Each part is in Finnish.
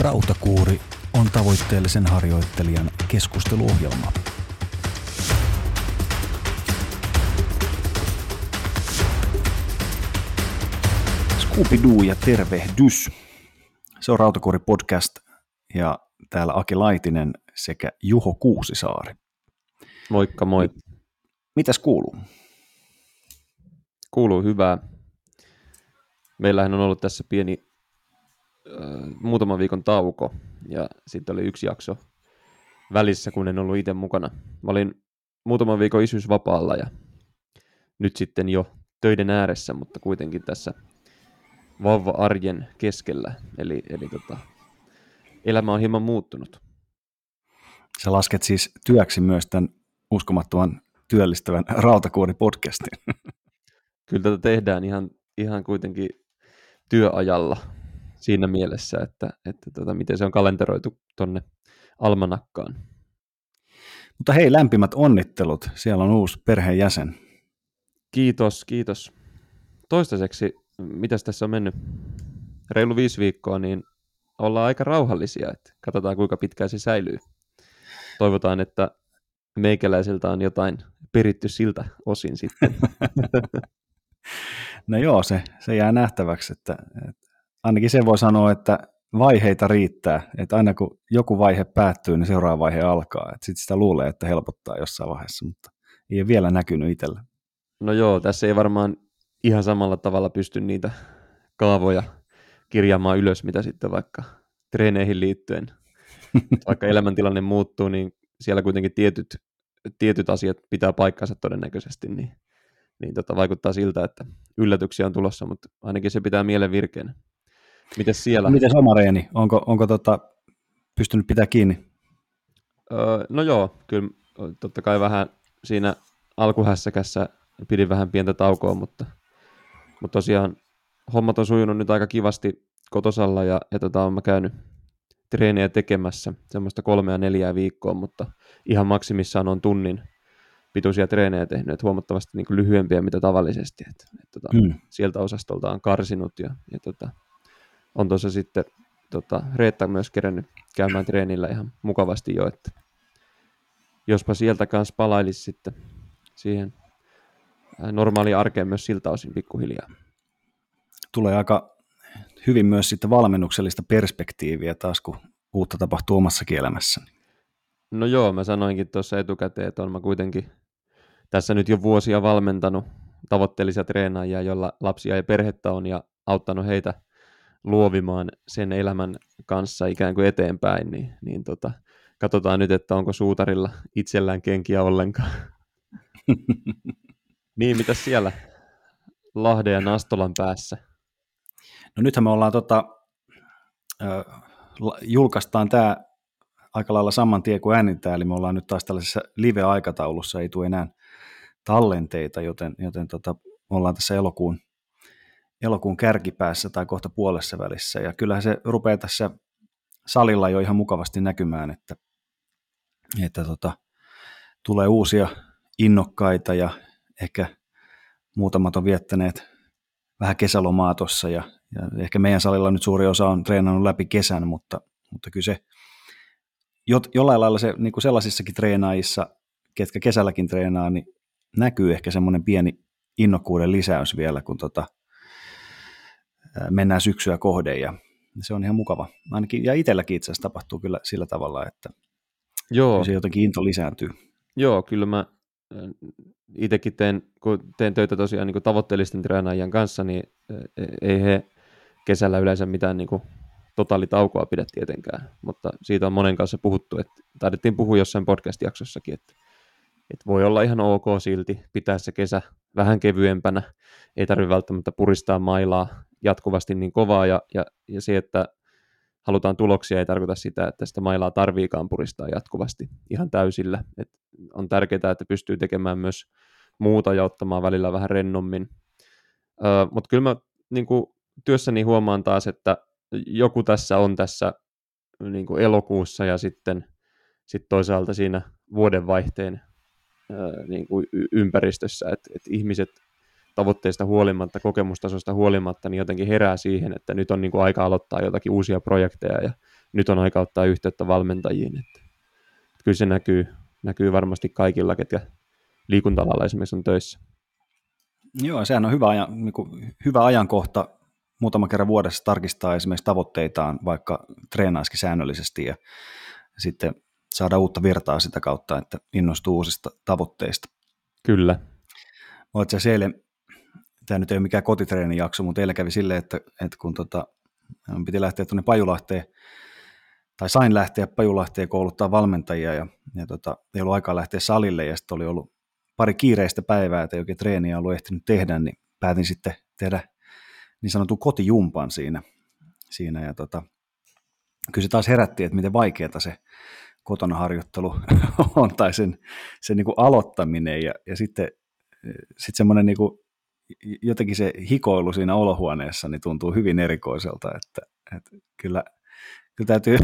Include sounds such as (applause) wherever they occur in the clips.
Rautakuuri on tavoitteellisen harjoittelijan keskusteluohjelma. Scooby-Doo ja tervehdys. Se on Rautakuuri podcast ja täällä Aki Laitinen sekä Juho Kuusisaari. Moikka moi. Mitäs kuuluu? Kuuluu hyvää. Meillähän on ollut tässä pieni muutaman viikon tauko ja sitten oli yksi jakso välissä, kun en ollut itse mukana. Mä olin muutaman viikon isyysvapaalla ja nyt sitten jo töiden ääressä, mutta kuitenkin tässä vauva-arjen keskellä. Eli, eli tota, elämä on hieman muuttunut. Sä lasket siis työksi myös tämän uskomattoman työllistävän rautakuori-podcastin. Kyllä tätä tehdään ihan, ihan kuitenkin työajalla siinä mielessä, että, että tota, miten se on kalenteroitu tonne almanakkaan. Mutta hei, lämpimät onnittelut. Siellä on uusi perheenjäsen. Kiitos, kiitos. Toistaiseksi, mitäs tässä on mennyt? Reilu viisi viikkoa, niin ollaan aika rauhallisia, että katsotaan kuinka pitkään se säilyy. Toivotaan, että meikäläisiltä on jotain peritty siltä osin sitten. (laughs) no joo, se, se jää nähtäväksi, että ainakin se voi sanoa, että vaiheita riittää, että aina kun joku vaihe päättyy, niin seuraava vaihe alkaa. Sitten sitä luulee, että helpottaa jossain vaiheessa, mutta ei ole vielä näkynyt itsellä. No joo, tässä ei varmaan ihan samalla tavalla pysty niitä kaavoja kirjaamaan ylös, mitä sitten vaikka treeneihin liittyen. vaikka (laughs) elämäntilanne muuttuu, niin siellä kuitenkin tietyt, tietyt asiat pitää paikkansa todennäköisesti, niin, niin tota, vaikuttaa siltä, että yllätyksiä on tulossa, mutta ainakin se pitää mielen virkeänä. Miten siellä? Miten oma reeni? Onko, onko tota, pystynyt pitää kiinni? Öö, no joo, kyllä totta kai vähän siinä alkuhässäkässä pidin vähän pientä taukoa, mutta, mutta tosiaan hommat on sujunut nyt aika kivasti kotosalla ja, ja tota, olen mä käynyt treenejä tekemässä semmoista kolmea neljää viikkoa, mutta ihan maksimissaan on tunnin pituisia treenejä tehnyt, että huomattavasti niin lyhyempiä mitä tavallisesti. Et, et, tota, mm. Sieltä osastolta on karsinut ja, ja tota, on tuossa sitten tota, Reetta myös kerännyt käymään treenillä ihan mukavasti jo, että jospa sieltä kanssa palailisi sitten siihen normaaliin arkeen myös siltä osin pikkuhiljaa. Tulee aika hyvin myös sitten valmennuksellista perspektiiviä taas, kun uutta tapahtuu omassakin elämässä. No joo, mä sanoinkin tuossa etukäteen, että on mä kuitenkin tässä nyt jo vuosia valmentanut tavoitteellisia treenaajia, joilla lapsia ja perhettä on ja auttanut heitä luovimaan sen elämän kanssa ikään kuin eteenpäin, niin, niin tota, katsotaan nyt, että onko suutarilla itsellään kenkiä ollenkaan. (laughs) niin, mitä siellä Lahden ja Nastolan päässä? No nythän me ollaan tota, äh, julkaistaan tämä aika lailla saman tien kuin äänintää, eli me ollaan nyt taas tällaisessa live-aikataulussa, ei tule enää tallenteita, joten, joten tota, ollaan tässä elokuun, elokuun kärkipäässä tai kohta puolessa välissä, ja kyllähän se rupeaa tässä salilla jo ihan mukavasti näkymään, että, että tota, tulee uusia innokkaita ja ehkä muutamat on viettäneet vähän kesälomaa tuossa ja, ja ehkä meidän salilla nyt suuri osa on treenannut läpi kesän, mutta, mutta kyllä se jo, jollain lailla se niin kuin sellaisissakin treenaajissa, ketkä kesälläkin treenaa, niin näkyy ehkä semmoinen pieni innokkuuden lisäys vielä, kun tota, mennään syksyä kohden ja se on ihan mukava. Ainakin, ja itselläkin itse asiassa tapahtuu kyllä sillä tavalla, että Joo. se jotenkin into lisääntyy. Joo, kyllä mä itsekin teen, kun teen töitä tosiaan niin tavoitteellisten treenaajien kanssa, niin ei he kesällä yleensä mitään niin kuin totaalitaukoa pidä tietenkään, mutta siitä on monen kanssa puhuttu, että taidettiin puhua jossain podcast-jaksossakin, että, että voi olla ihan ok silti pitää se kesä vähän kevyempänä, ei tarvitse välttämättä puristaa mailaa jatkuvasti niin kovaa, ja, ja, ja se, että halutaan tuloksia, ei tarkoita sitä, että sitä mailaa tarviikaan puristaa jatkuvasti ihan täysillä. Et on tärkeää, että pystyy tekemään myös muuta ja ottamaan välillä vähän rennommin. Öö, Mutta kyllä mä niin kuin, työssäni huomaan taas, että joku tässä on tässä niin kuin elokuussa ja sitten sit toisaalta siinä vuodenvaihteen öö, niin kuin ympäristössä, että et ihmiset tavoitteista huolimatta, kokemustasosta huolimatta, niin jotenkin herää siihen, että nyt on niin kuin aika aloittaa jotakin uusia projekteja ja nyt on aika ottaa yhteyttä valmentajiin. Että, että kyllä se näkyy, näkyy varmasti kaikilla, ketkä liikunta esimerkiksi on töissä. Joo, sehän on hyvä, ajan, niin kuin, hyvä ajankohta muutama kerran vuodessa tarkistaa esimerkiksi tavoitteitaan, vaikka treenaisikin säännöllisesti ja sitten saada uutta virtaa sitä kautta, että innostuu uusista tavoitteista. Kyllä. Oletko eilen, tämä nyt ei ole mikään kotitreenijakso, mutta eilen kävi silleen, että, että kun tota, piti lähteä tuonne Pajulahteen, tai sain lähteä Pajulahteen kouluttaa valmentajia ja, ja tota, ei ollut aikaa lähteä salille ja sitten oli ollut pari kiireistä päivää, että ei oikein treeniä ollut ehtinyt tehdä, niin päätin sitten tehdä niin sanotun kotijumpan siinä. siinä ja tota, kyllä se taas herätti, että miten vaikeaa se kotona harjoittelu (laughs) on, tai sen, sen niin kuin aloittaminen, ja, ja sitten sit semmoinen niin kuin, jotenkin se hikoilu siinä olohuoneessa niin tuntuu hyvin erikoiselta, että, että kyllä, kyllä täytyy,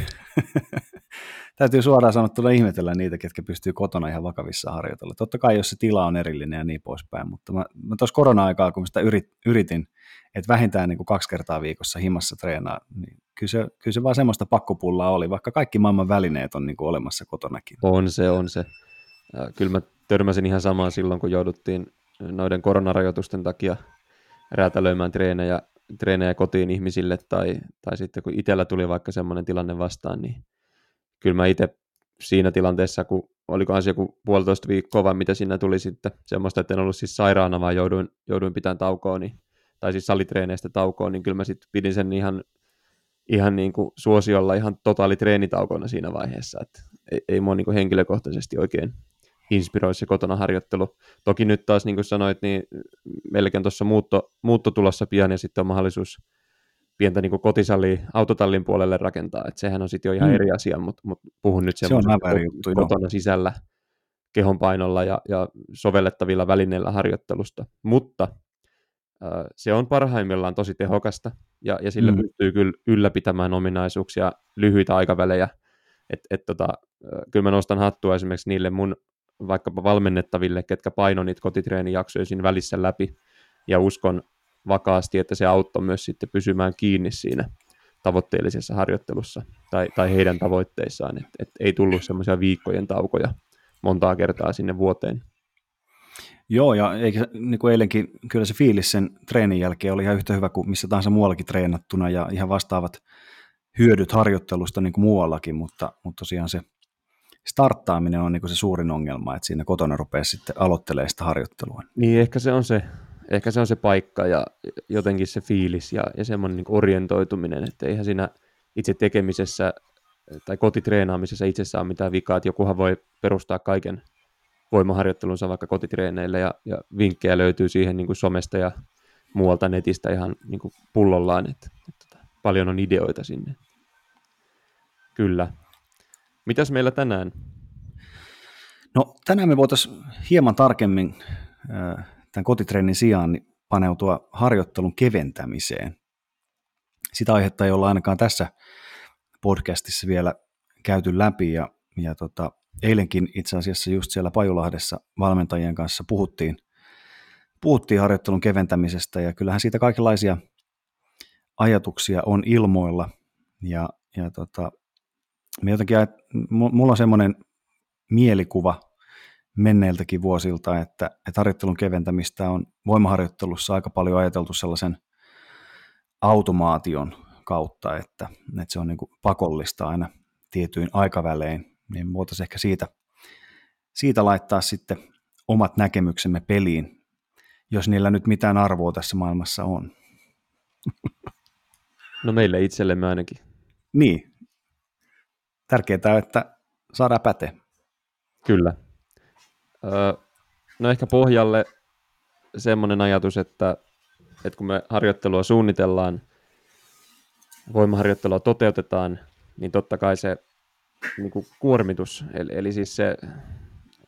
(laughs) täytyy suoraan sanottuna ihmetellä niitä, ketkä pystyy kotona ihan vakavissa harjoitella. Totta kai, jos se tila on erillinen ja niin poispäin, mutta mä, mä tuossa korona-aikaa, kun sitä yrit, yritin, että vähintään niin kuin kaksi kertaa viikossa himassa treenaa, niin kyllä se, kyllä se vaan semmoista pakkopullaa oli, vaikka kaikki maailman välineet on niin kuin olemassa kotonakin. On se, on se. Kyllä mä törmäsin ihan samaan silloin, kun jouduttiin noiden koronarajoitusten takia räätälöimään treenejä, treenejä kotiin ihmisille, tai, tai sitten kun itsellä tuli vaikka semmoinen tilanne vastaan, niin kyllä mä itse siinä tilanteessa, kun olikohan se joku puolitoista viikkoa vai mitä siinä tuli sitten, semmoista, että en ollut siis sairaana, vaan jouduin, jouduin pitämään taukoa, niin, tai siis salitreeneistä taukoa, niin kyllä mä sitten pidin sen ihan, ihan niin kuin suosiolla ihan totaali treenitaukona siinä vaiheessa, että ei, ei mua niin kuin henkilökohtaisesti oikein inspiroi se kotona harjoittelu. Toki nyt taas, niin kuin sanoit, niin melkein tuossa muutto, muutto tulossa pian ja sitten on mahdollisuus pientä niin kotisalli autotallin puolelle rakentaa, että sehän on sitten jo ihan mm. eri asia, mutta, mutta puhun nyt se on juttu, kotona jo. sisällä kehonpainolla ja, ja sovellettavilla välineillä harjoittelusta, mutta äh, se on parhaimmillaan tosi tehokasta ja, ja sillä mm. pystyy kyllä ylläpitämään ominaisuuksia lyhyitä aikavälejä, että et tota, kyllä mä nostan hattua esimerkiksi niille mun vaikkapa valmennettaville, ketkä paino niitä kotitreenijaksoja siinä välissä läpi, ja uskon vakaasti, että se auttoi myös sitten pysymään kiinni siinä tavoitteellisessa harjoittelussa tai, tai heidän tavoitteissaan, että et ei tullut semmoisia viikkojen taukoja montaa kertaa sinne vuoteen. Joo, ja eikä, niin kuin eilenkin, kyllä se fiilis sen treenin jälkeen oli ihan yhtä hyvä kuin missä tahansa muuallakin treenattuna, ja ihan vastaavat hyödyt harjoittelusta niin kuin muuallakin, mutta, mutta tosiaan se starttaaminen on niin se suurin ongelma, että siinä kotona rupeaa sitten aloittelemaan sitä harjoittelua. Niin, ehkä se on se, ehkä se, on se paikka ja jotenkin se fiilis ja, ja semmoinen niin orientoituminen, että eihän siinä itse tekemisessä tai kotitreenaamisessa itsessään ole mitään vikaa, että jokuhan voi perustaa kaiken voimaharjoittelunsa vaikka kotitreeneille ja, ja vinkkejä löytyy siihen niin kuin somesta ja muualta netistä ihan niin kuin pullollaan, että, että tota, paljon on ideoita sinne. Kyllä. Mitäs meillä tänään? No tänään me voitaisiin hieman tarkemmin tämän kotitreenin sijaan paneutua harjoittelun keventämiseen. Sitä aihetta ei olla ainakaan tässä podcastissa vielä käyty läpi ja, ja tota, eilenkin itse asiassa just siellä Pajulahdessa valmentajien kanssa puhuttiin, puhuttiin harjoittelun keventämisestä ja kyllähän siitä kaikenlaisia ajatuksia on ilmoilla ja, ja tota, me jotenkin, mulla on semmoinen mielikuva menneiltäkin vuosilta, että, että harjoittelun keventämistä on voimaharjoittelussa aika paljon ajateltu sellaisen automaation kautta, että, että se on niin pakollista aina tietyin aikavälein, niin voitaisiin ehkä siitä, siitä laittaa sitten omat näkemyksemme peliin, jos niillä nyt mitään arvoa tässä maailmassa on. No meille itsellemme ainakin. Niin, tärkeää, että saadaan päte. Kyllä. Öö, no ehkä pohjalle semmoinen ajatus, että, että kun me harjoittelua suunnitellaan, voimaharjoittelua toteutetaan, niin totta kai se niin kuin kuormitus, eli, eli siis se,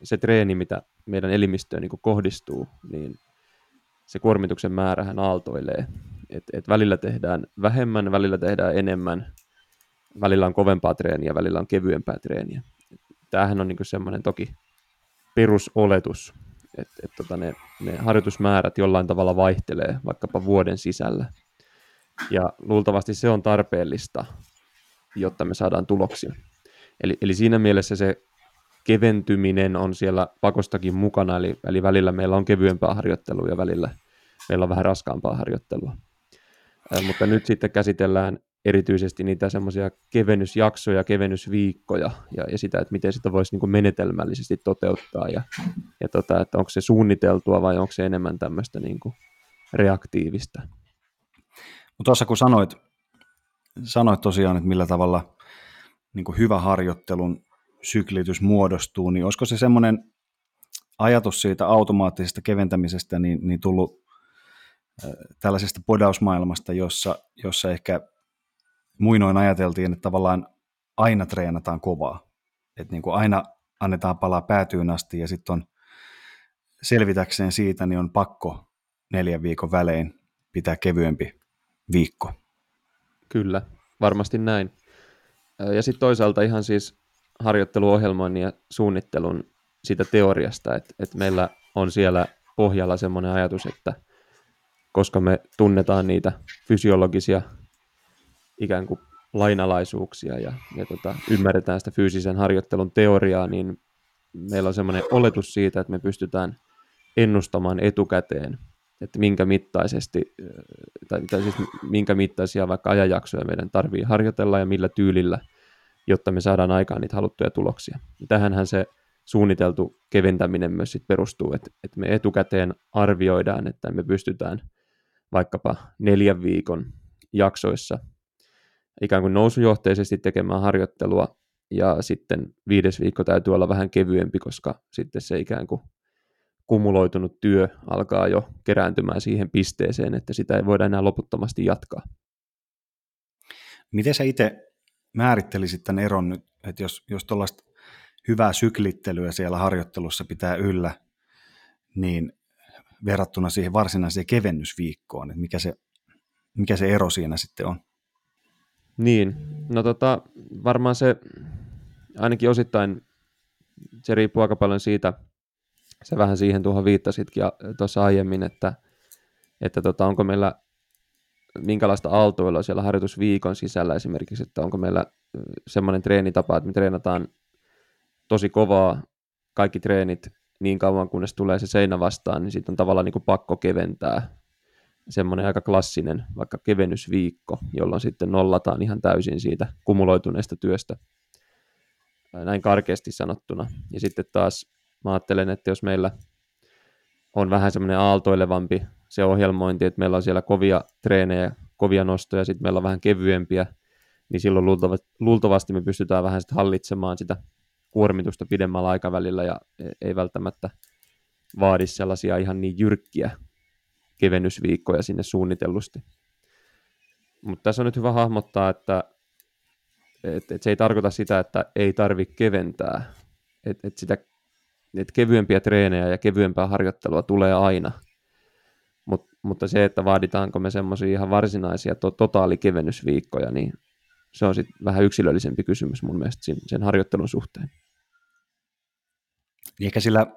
se treeni, mitä meidän elimistöön niin kuin kohdistuu, niin se kuormituksen määrähän aaltoilee. Et, et välillä tehdään vähemmän, välillä tehdään enemmän, välillä on kovempaa treeniä, välillä on kevyempää treeniä. Tämähän on niin semmoinen toki perusoletus, että, että tota ne, ne harjoitusmäärät jollain tavalla vaihtelee vaikkapa vuoden sisällä. Ja luultavasti se on tarpeellista, jotta me saadaan tuloksia. Eli, eli siinä mielessä se keventyminen on siellä pakostakin mukana, eli, eli välillä meillä on kevyempää harjoittelua ja välillä meillä on vähän raskaampaa harjoittelua. Ää, mutta nyt sitten käsitellään erityisesti niitä semmoisia kevennysjaksoja, kevennysviikkoja ja, ja sitä, että miten sitä voisi niin menetelmällisesti toteuttaa ja, ja tota, että onko se suunniteltua vai onko se enemmän tämmöistä niin kuin reaktiivista. Mutta tuossa kun sanoit, sanoit tosiaan, että millä tavalla niin hyvä harjoittelun syklitys muodostuu, niin olisiko se semmoinen ajatus siitä automaattisesta keventämisestä niin, niin tullut äh, tällaisesta podausmaailmasta, jossa, jossa ehkä muinoin ajateltiin, että tavallaan aina treenataan kovaa. Että niin kuin aina annetaan palaa päätyyn asti ja sitten on selvitäkseen siitä, niin on pakko neljän viikon välein pitää kevyempi viikko. Kyllä, varmasti näin. Ja sitten toisaalta ihan siis harjoitteluohjelman ja suunnittelun siitä teoriasta, että, että meillä on siellä pohjalla semmoinen ajatus, että koska me tunnetaan niitä fysiologisia ikään kuin lainalaisuuksia ja, ja tota, ymmärretään sitä fyysisen harjoittelun teoriaa, niin meillä on semmoinen oletus siitä, että me pystytään ennustamaan etukäteen, että minkä mittaisesti, tai, tai siis minkä mittaisia vaikka ajanjaksoja meidän tarvii harjoitella ja millä tyylillä, jotta me saadaan aikaan niitä haluttuja tuloksia. Tähänhän se suunniteltu keventäminen myös sit perustuu, että, että me etukäteen arvioidaan, että me pystytään vaikkapa neljän viikon jaksoissa ikään kuin nousujohteisesti tekemään harjoittelua, ja sitten viides viikko täytyy olla vähän kevyempi, koska sitten se ikään kuin kumuloitunut työ alkaa jo kerääntymään siihen pisteeseen, että sitä ei voida enää loputtomasti jatkaa. Miten sä itse määrittelisit tämän eron nyt, että jos, jos tuollaista hyvää syklittelyä siellä harjoittelussa pitää yllä, niin verrattuna siihen varsinaiseen kevennysviikkoon, että mikä se, mikä se ero siinä sitten on? Niin, no tota, varmaan se ainakin osittain se riippuu aika paljon siitä, se vähän siihen tuohon viittasitkin tuossa aiemmin, että, että tota, onko meillä minkälaista aaltoilla siellä harjoitusviikon sisällä esimerkiksi, että onko meillä semmoinen treenitapa, että me treenataan tosi kovaa kaikki treenit niin kauan, kunnes tulee se seinä vastaan, niin sitten on tavallaan niin kuin pakko keventää semmoinen aika klassinen vaikka kevennysviikko, jolloin sitten nollataan ihan täysin siitä kumuloituneesta työstä, näin karkeasti sanottuna. Ja sitten taas mä ajattelen, että jos meillä on vähän semmoinen aaltoilevampi se ohjelmointi, että meillä on siellä kovia treenejä, kovia nostoja, sitten meillä on vähän kevyempiä, niin silloin luultavasti me pystytään vähän sitten hallitsemaan sitä kuormitusta pidemmällä aikavälillä ja ei välttämättä vaadi sellaisia ihan niin jyrkkiä kevennysviikkoja sinne suunnitellusti. Mutta tässä on nyt hyvä hahmottaa, että et, et se ei tarkoita sitä, että ei tarvitse keventää. Et, et sitä, et kevyempiä treenejä ja kevyempää harjoittelua tulee aina. Mut, mutta se, että vaaditaanko me semmoisia ihan varsinaisia to, totaalikevennysviikkoja, niin se on sitten vähän yksilöllisempi kysymys mun mielestä sen, sen harjoittelun suhteen. Niin ehkä sillä,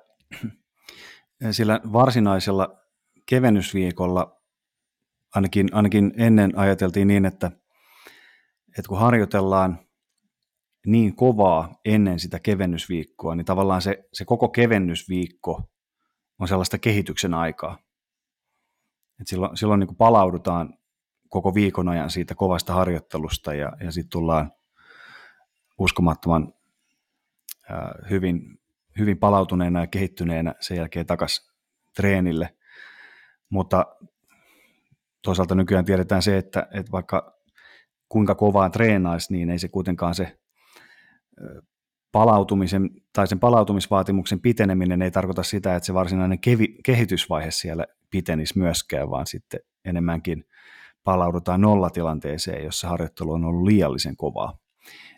sillä varsinaisella kevennysviikolla ainakin, ainakin ennen ajateltiin niin, että, että kun harjoitellaan niin kovaa ennen sitä kevennysviikkoa, niin tavallaan se, se koko kevennysviikko on sellaista kehityksen aikaa. Et silloin silloin niin kuin palaudutaan koko viikon ajan siitä kovasta harjoittelusta ja, ja sitten tullaan uskomattoman ää, hyvin, hyvin palautuneena ja kehittyneenä sen jälkeen takaisin treenille. Mutta toisaalta nykyään tiedetään se, että, että vaikka kuinka kovaa treenaisi, niin ei se kuitenkaan se palautumisen tai sen palautumisvaatimuksen piteneminen ei tarkoita sitä, että se varsinainen kevi, kehitysvaihe siellä pitenisi myöskään, vaan sitten enemmänkin palaudutaan nollatilanteeseen, jossa harjoittelu on ollut liiallisen kovaa.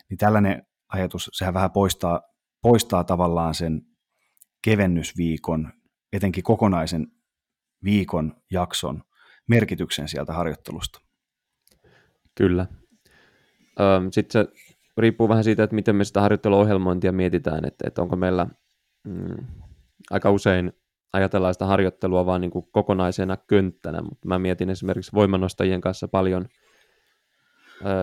Niin tällainen ajatus, sehän vähän poistaa, poistaa tavallaan sen kevennysviikon, etenkin kokonaisen viikon jakson merkityksen sieltä harjoittelusta. Kyllä. Sitten se riippuu vähän siitä, että miten me sitä harjoitteluohjelmointia mietitään, että, että onko meillä mm, aika usein ajatellaan sitä harjoittelua vaan niin kuin kokonaisena könttänä, mutta mä mietin esimerkiksi voimanostajien kanssa paljon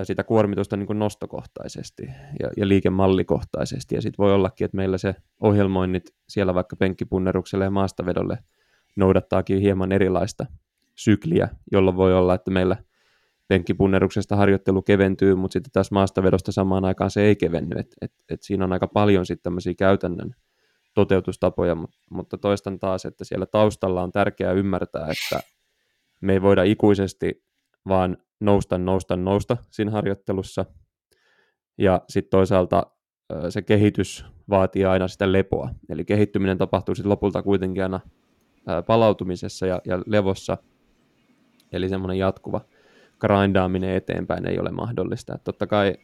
sitä kuormitusta niin kuin nostokohtaisesti ja, ja liikemallikohtaisesti. Ja sitten voi ollakin, että meillä se ohjelmoinnit siellä vaikka penkkipunnerukselle ja maastavedolle noudattaakin hieman erilaista sykliä, jolloin voi olla, että meillä penkkipunneruksesta harjoittelu keventyy, mutta sitten taas maastavedosta samaan aikaan se ei kevenny. Et, et, et siinä on aika paljon sitten tämmöisiä käytännön toteutustapoja, mutta, toistan taas, että siellä taustalla on tärkeää ymmärtää, että me ei voida ikuisesti vaan nousta, nousta, nousta siinä harjoittelussa. Ja sitten toisaalta se kehitys vaatii aina sitä lepoa. Eli kehittyminen tapahtuu sitten lopulta kuitenkin aina palautumisessa ja, ja levossa. Eli semmoinen jatkuva grindaaminen eteenpäin ei ole mahdollista. Et totta kai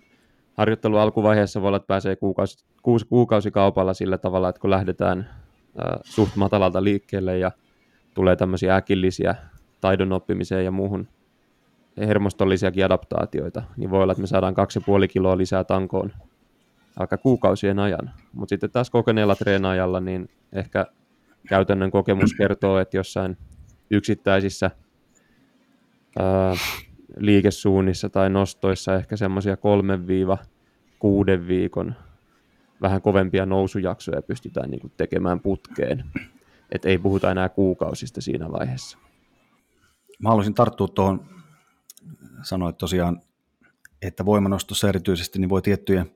harjoittelu alkuvaiheessa voi olla, että pääsee kuukausi, kuusi kuukausikaupalla sillä tavalla, että kun lähdetään äh, suht matalalta liikkeelle ja tulee tämmöisiä äkillisiä taidon oppimiseen ja muuhun hermostollisiakin adaptaatioita, niin voi olla, että me saadaan 2,5 kiloa lisää tankoon aika kuukausien ajan. Mutta sitten taas kokeneella treenaajalla, niin ehkä käytännön kokemus kertoo, että jossain yksittäisissä ää, liikesuunnissa tai nostoissa ehkä semmoisia kolmen viiva kuuden viikon vähän kovempia nousujaksoja pystytään niin tekemään putkeen. Et ei puhuta enää kuukausista siinä vaiheessa. Mä haluaisin tarttua tuohon, sanoit tosiaan, että voimanostossa erityisesti niin voi tiettyjä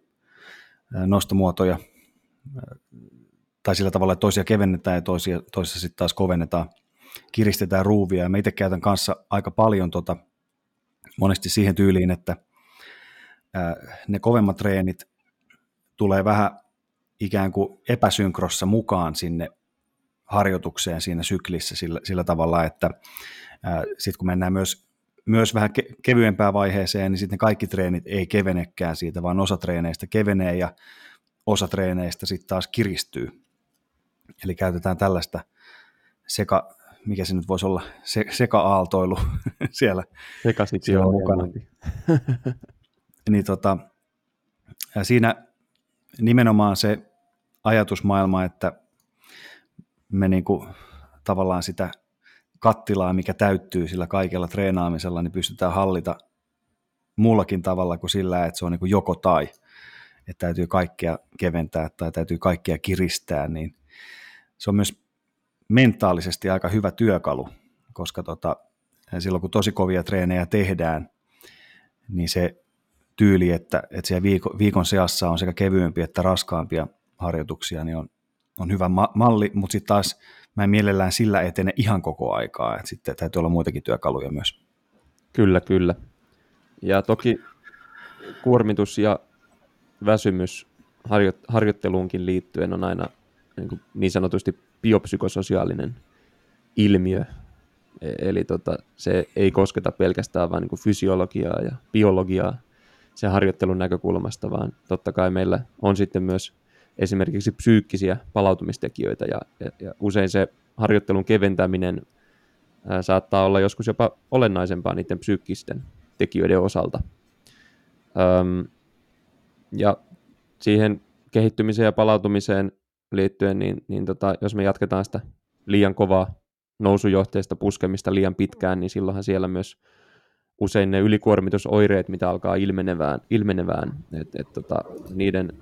nostomuotoja tai sillä tavalla, että toisia kevennetään ja toisia, toisia sitten taas kovennetaan, kiristetään ruuvia. Ja mä itse käytän kanssa aika paljon tota, monesti siihen tyyliin, että ne kovemmat treenit tulee vähän ikään kuin epäsynkrossa mukaan sinne harjoitukseen siinä syklissä sillä, sillä tavalla, että sitten kun mennään myös, myös vähän ke, kevyempään vaiheeseen, niin sitten kaikki treenit ei kevenekään siitä, vaan osa treeneistä kevenee ja osa treeneistä sitten taas kiristyy. Eli käytetään tällaista seka, mikä se nyt voisi olla, se, seka-aaltoilu (laughs) siellä, siellä mukana. (laughs) niin tota, ja siinä nimenomaan se ajatusmaailma, että me niin kuin, tavallaan sitä kattilaa, mikä täyttyy sillä kaikella treenaamisella, niin pystytään hallita muullakin tavalla kuin sillä, että se on niin kuin joko tai, että täytyy kaikkea keventää tai täytyy kaikkea kiristää, niin se on myös mentaalisesti aika hyvä työkalu, koska tota, silloin kun tosi kovia treenejä tehdään, niin se tyyli, että, että siellä viikon, viikon seassa on sekä kevyempiä että raskaampia harjoituksia, niin on, on hyvä ma- malli, mutta sitten taas mä en mielellään sillä etene ihan koko aikaa, että sitten täytyy olla muitakin työkaluja myös. Kyllä, kyllä. Ja toki kuormitus ja väsymys harjo- harjoitteluunkin liittyen on aina niin, kuin niin sanotusti biopsykososiaalinen ilmiö, e- Eli tota, se ei kosketa pelkästään vain niin fysiologiaa ja biologiaa, sen harjoittelun näkökulmasta, vaan totta kai meillä on sitten myös esimerkiksi psyykkisiä palautumistekijöitä ja, ja, ja usein se harjoittelun keventäminen ää, saattaa olla joskus jopa olennaisempaa niiden psyykkisten tekijöiden osalta. Öm, ja siihen kehittymiseen ja palautumiseen liittyen, niin, niin tota, jos me jatketaan sitä liian kovaa nousujohteista puskemista liian pitkään, niin silloinhan siellä myös usein ne ylikuormitusoireet, mitä alkaa ilmenevään, ilmenevään että et, tota, niiden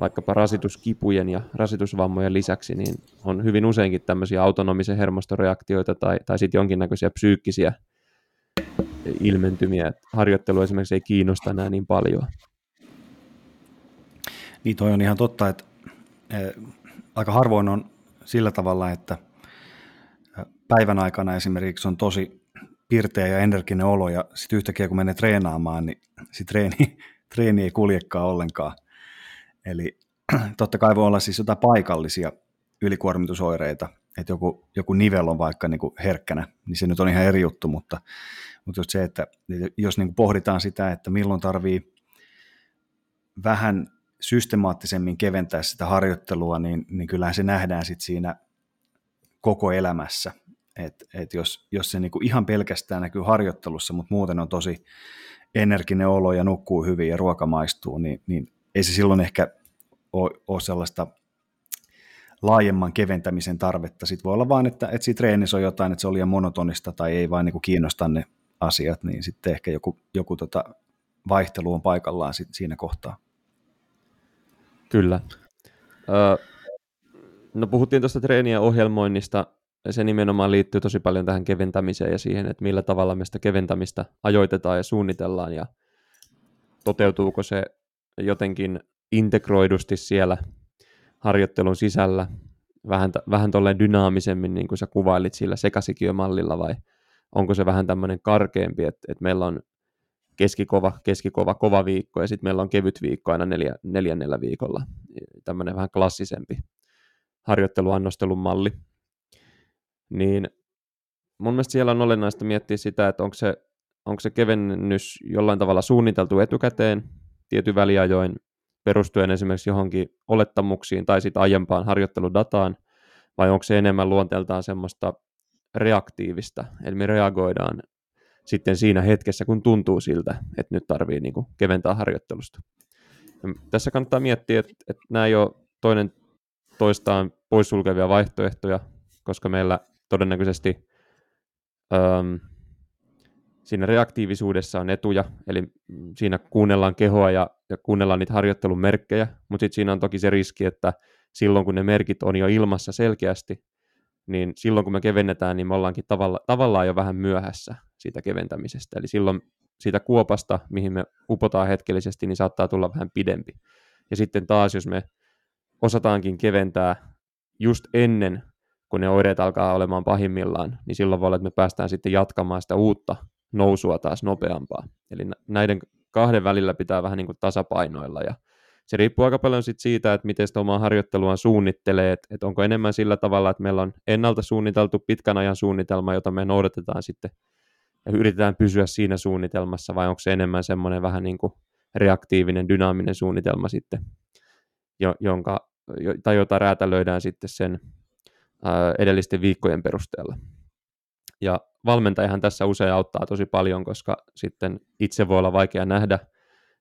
vaikkapa rasituskipujen ja rasitusvammojen lisäksi, niin on hyvin useinkin tämmöisiä autonomisen hermostoreaktioita tai, tai sitten jonkinnäköisiä psyykkisiä ilmentymiä. Harjoittelu esimerkiksi ei kiinnosta enää niin paljon. Niin toi on ihan totta, että aika harvoin on sillä tavalla, että päivän aikana esimerkiksi on tosi pirteä ja energinen olo, ja sitten yhtäkkiä kun menee treenaamaan, niin se treeni, (laughs) treeni ei kuljekaan ollenkaan. Eli (clears throat) totta kai voi olla siis jotain paikallisia ylikuormitusoireita, että joku, joku nivel on vaikka niin kuin herkkänä, niin se nyt on ihan eri juttu, mutta, mutta just se, että jos niin kuin pohditaan sitä, että milloin tarvii vähän systemaattisemmin keventää sitä harjoittelua, niin, niin kyllähän se nähdään sitten siinä koko elämässä. Et, et jos, jos se niinku ihan pelkästään näkyy harjoittelussa, mutta muuten on tosi energinen olo ja nukkuu hyvin ja ruoka maistuu, niin, niin ei se silloin ehkä ole, sellaista laajemman keventämisen tarvetta. Sitten voi olla vain, että, että siinä treenissä on jotain, että se on liian monotonista tai ei vain niin kiinnosta ne asiat, niin sitten ehkä joku, joku tota vaihtelu on paikallaan siinä kohtaa. Kyllä. Ö, no puhuttiin tuosta treenien ohjelmoinnista. Se nimenomaan liittyy tosi paljon tähän keventämiseen ja siihen, että millä tavalla me sitä keventämistä ajoitetaan ja suunnitellaan ja toteutuuko se jotenkin integroidusti siellä harjoittelun sisällä vähän, vähän tolleen dynaamisemmin, niin kuin sä kuvailit sillä sekasikiömallilla, vai onko se vähän tämmöinen karkeampi, että, että meillä on keskikova, keskikova, kova viikko, ja sitten meillä on kevyt viikko aina neljä, neljännellä viikolla. Tämmöinen vähän klassisempi harjoitteluannostelun malli. Niin mun mielestä siellä on olennaista miettiä sitä, että onko se, onko se kevennys jollain tavalla suunniteltu etukäteen, tietyn väliajoin, perustuen esimerkiksi johonkin olettamuksiin tai sitten aiempaan harjoitteludataan, vai onko se enemmän luonteeltaan semmoista reaktiivista, eli me reagoidaan sitten siinä hetkessä, kun tuntuu siltä, että nyt tarvii niin kuin keventää harjoittelusta. Ja tässä kannattaa miettiä, että, että nämä ei ole toinen toistaan poissulkevia vaihtoehtoja, koska meillä todennäköisesti ähm, siinä reaktiivisuudessa on etuja, eli siinä kuunnellaan kehoa ja, ja kuunnellaan niitä harjoittelun merkkejä, mutta sitten siinä on toki se riski, että silloin kun ne merkit on jo ilmassa selkeästi, niin silloin kun me kevennetään, niin me ollaankin tavalla, tavallaan jo vähän myöhässä siitä keventämisestä. Eli silloin siitä kuopasta, mihin me upotaan hetkellisesti, niin saattaa tulla vähän pidempi. Ja sitten taas, jos me osataankin keventää just ennen, kun ne oireet alkaa olemaan pahimmillaan, niin silloin voi olla, että me päästään sitten jatkamaan sitä uutta nousua taas nopeampaa. Eli näiden kahden välillä pitää vähän niin kuin tasapainoilla ja se riippuu aika paljon sit siitä, että miten sitä omaa harjoitteluaan suunnittelee, että, että onko enemmän sillä tavalla, että meillä on ennalta suunniteltu pitkän ajan suunnitelma, jota me noudatetaan sitten ja yritetään pysyä siinä suunnitelmassa, vai onko se enemmän semmoinen vähän niin kuin reaktiivinen, dynaaminen suunnitelma sitten, jonka, tai jota räätälöidään sitten sen edellisten viikkojen perusteella. Ja valmentajahan tässä usein auttaa tosi paljon, koska sitten itse voi olla vaikea nähdä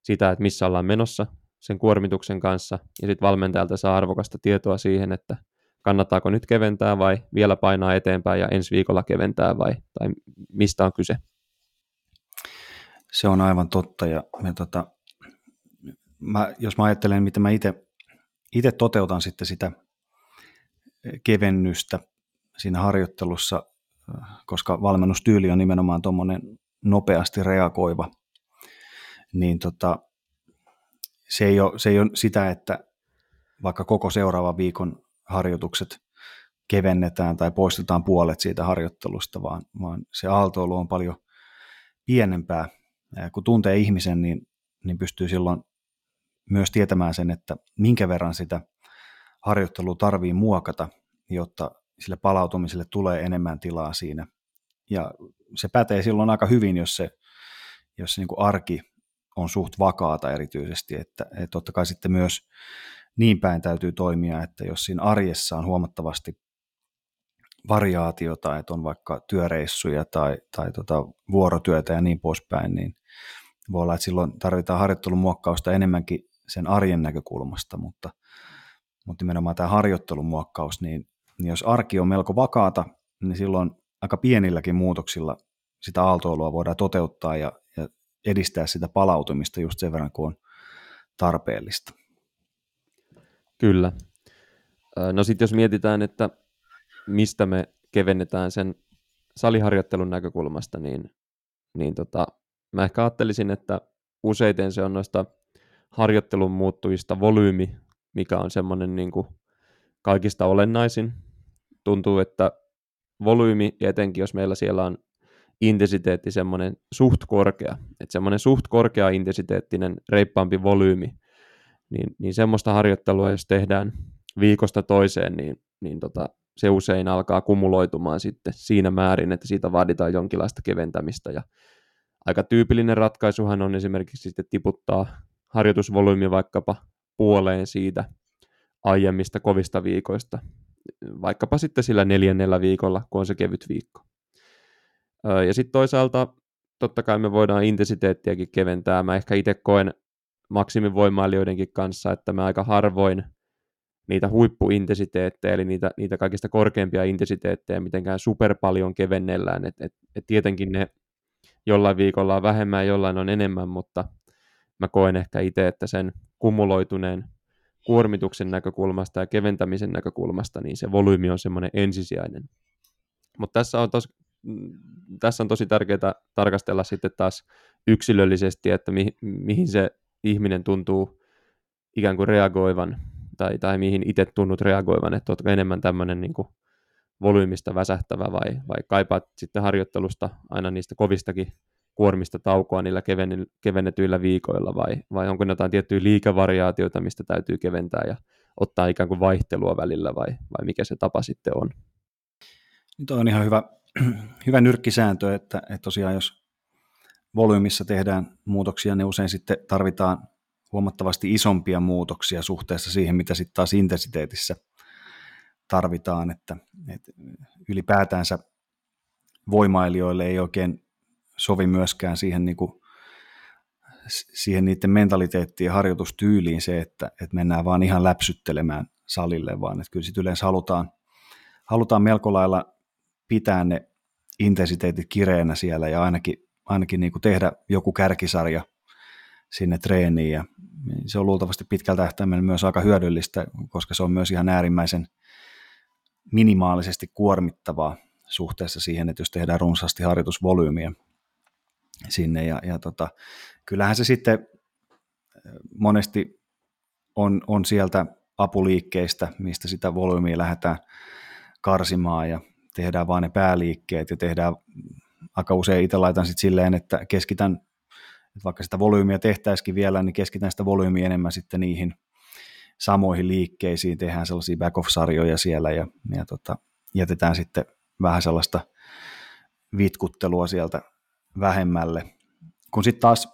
sitä, että missä ollaan menossa sen kuormituksen kanssa, ja sitten valmentajalta saa arvokasta tietoa siihen, että kannattaako nyt keventää vai vielä painaa eteenpäin ja ensi viikolla keventää vai tai mistä on kyse. Se on aivan totta ja me tota, mä, jos mä ajattelen, miten mä itse toteutan sitten sitä kevennystä siinä harjoittelussa, koska valmennustyyli on nimenomaan tuommoinen nopeasti reagoiva, niin tota, se, ei ole, se ei ole sitä, että vaikka koko seuraavan viikon harjoitukset kevennetään tai poistetaan puolet siitä harjoittelusta, vaan, vaan se aaltoilu on paljon pienempää. Kun tuntee ihmisen, niin, niin pystyy silloin myös tietämään sen, että minkä verran sitä harjoittelua tarvii muokata, jotta sille palautumiselle tulee enemmän tilaa siinä. Ja se pätee silloin aika hyvin, jos se, jos se niin kuin arki on suht vakaata erityisesti, että, että totta kai sitten myös niin päin täytyy toimia, että jos siinä arjessa on huomattavasti variaatiota, että on vaikka työreissuja tai, tai tota vuorotyötä ja niin poispäin, niin voi olla, että silloin tarvitaan harjoittelun muokkausta enemmänkin sen arjen näkökulmasta, mutta, mutta nimenomaan tämä harjoittelun muokkaus, niin, niin jos arki on melko vakaata, niin silloin aika pienilläkin muutoksilla sitä aaltoilua voidaan toteuttaa ja, ja edistää sitä palautumista just sen verran, kun on tarpeellista. Kyllä. No sitten jos mietitään, että mistä me kevennetään sen saliharjoittelun näkökulmasta, niin, niin tota, mä ehkä ajattelisin, että useiten se on noista harjoittelun muuttujista volyymi, mikä on semmoinen niin kaikista olennaisin. Tuntuu, että volyymi, etenkin jos meillä siellä on intensiteetti semmoinen suht korkea, että semmoinen suht korkea intensiteettinen reippaampi volyymi, niin, niin semmoista harjoittelua, jos tehdään viikosta toiseen, niin, niin tota, se usein alkaa kumuloitumaan sitten siinä määrin, että siitä vaaditaan jonkinlaista keventämistä. Ja aika tyypillinen ratkaisuhan on esimerkiksi sitten tiputtaa harjoitusvolyymi vaikkapa puoleen siitä aiemmista kovista viikoista, vaikkapa sitten sillä neljännellä viikolla, kun on se kevyt viikko. Ja sitten toisaalta totta kai me voidaan intensiteettiäkin keventää. Mä ehkä itse koen maksimivoimailijoidenkin kanssa, että me aika harvoin niitä huippuintensiteettejä, eli niitä, niitä kaikista korkeimpia intensiteettejä mitenkään super paljon kevennellään. Et, et, et tietenkin ne jollain viikolla on vähemmän jollain on enemmän, mutta mä koen ehkä itse, että sen kumuloituneen kuormituksen näkökulmasta ja keventämisen näkökulmasta, niin se volyymi on semmoinen ensisijainen. Mutta tässä on, tos, mm, tässä on tosi tärkeää tarkastella sitten taas yksilöllisesti, että mi, mihin se ihminen tuntuu ikään kuin reagoivan, tai, tai mihin itse tunnut reagoivan, että oletko enemmän tämmöinen niin kuin volyymista väsähtävä vai, vai kaipaat sitten harjoittelusta aina niistä kovistakin kuormista taukoa niillä kevennetyillä viikoilla vai, vai onko jotain tiettyjä liikevariaatioita, mistä täytyy keventää ja ottaa ikään kuin vaihtelua välillä vai, vai mikä se tapa sitten on? Tuo on ihan hyvä, (clears throat) hyvä nyrkkisääntö, että, että tosiaan jos volyymissa tehdään muutoksia, niin usein sitten tarvitaan huomattavasti isompia muutoksia suhteessa siihen, mitä sitten taas intensiteetissä tarvitaan, että, että ylipäätänsä voimailijoille ei oikein sovi myöskään siihen, niin kuin, siihen niiden mentaliteettiin ja harjoitustyyliin se, että, että mennään vaan ihan läpsyttelemään salille, vaan että kyllä sitten yleensä halutaan, halutaan melko lailla pitää ne intensiteetit kireänä siellä ja ainakin, ainakin niin kuin tehdä joku kärkisarja sinne treeniin. Ja se on luultavasti pitkältä tähtäimellä myös aika hyödyllistä, koska se on myös ihan äärimmäisen minimaalisesti kuormittavaa suhteessa siihen, että jos tehdään runsaasti harjoitusvolyymiä sinne. Ja, ja tota, kyllähän se sitten monesti on, on sieltä apuliikkeistä, mistä sitä volyymiä lähdetään karsimaan ja tehdään vain ne pääliikkeet ja tehdään aika usein itse laitan sitten silleen, että keskitän, että vaikka sitä volyymiä tehtäisikin vielä, niin keskitän sitä volyymiä enemmän sitten niihin samoihin liikkeisiin, tehdään sellaisia back-off-sarjoja siellä ja, ja tota, jätetään sitten vähän sellaista vitkuttelua sieltä vähemmälle. Kun sitten taas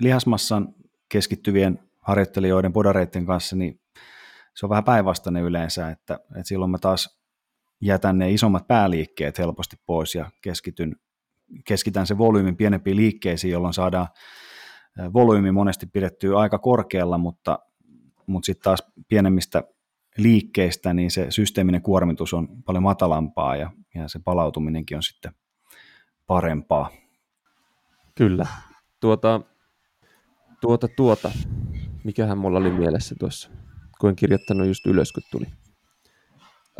lihasmassan keskittyvien harjoittelijoiden podareiden kanssa, niin se on vähän päinvastainen yleensä, että, että silloin mä taas jätän ne isommat pääliikkeet helposti pois ja keskityn, keskitän se volyymin pienempiin liikkeisiin, jolloin saadaan volyymi monesti pidettyä aika korkealla, mutta, mutta sitten taas pienemmistä liikkeistä, niin se systeeminen kuormitus on paljon matalampaa ja, ja se palautuminenkin on sitten parempaa. Kyllä. Tuota, tuota, tuota. Mikähän mulla oli mielessä tuossa, kun en kirjoittanut just ylös, kun tuli.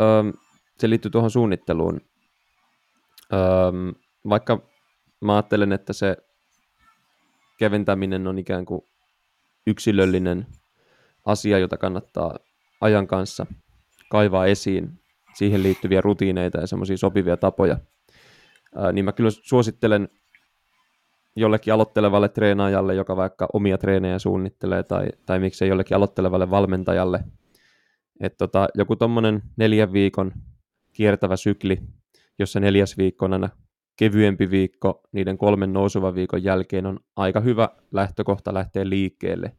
Öö, se liittyy tuohon suunnitteluun. Öö, vaikka mä ajattelen, että se keventäminen on ikään kuin yksilöllinen asia, jota kannattaa ajan kanssa kaivaa esiin, siihen liittyviä rutiineita ja semmoisia sopivia tapoja, niin mä kyllä suosittelen jollekin aloittelevalle treenaajalle, joka vaikka omia treenejä suunnittelee, tai, tai miksei jollekin aloittelevalle valmentajalle, että tota, joku tuommoinen neljän viikon kiertävä sykli, jossa neljäs viikko on aina kevyempi viikko niiden kolmen nousuvan viikon jälkeen on aika hyvä lähtökohta lähteä liikkeelle.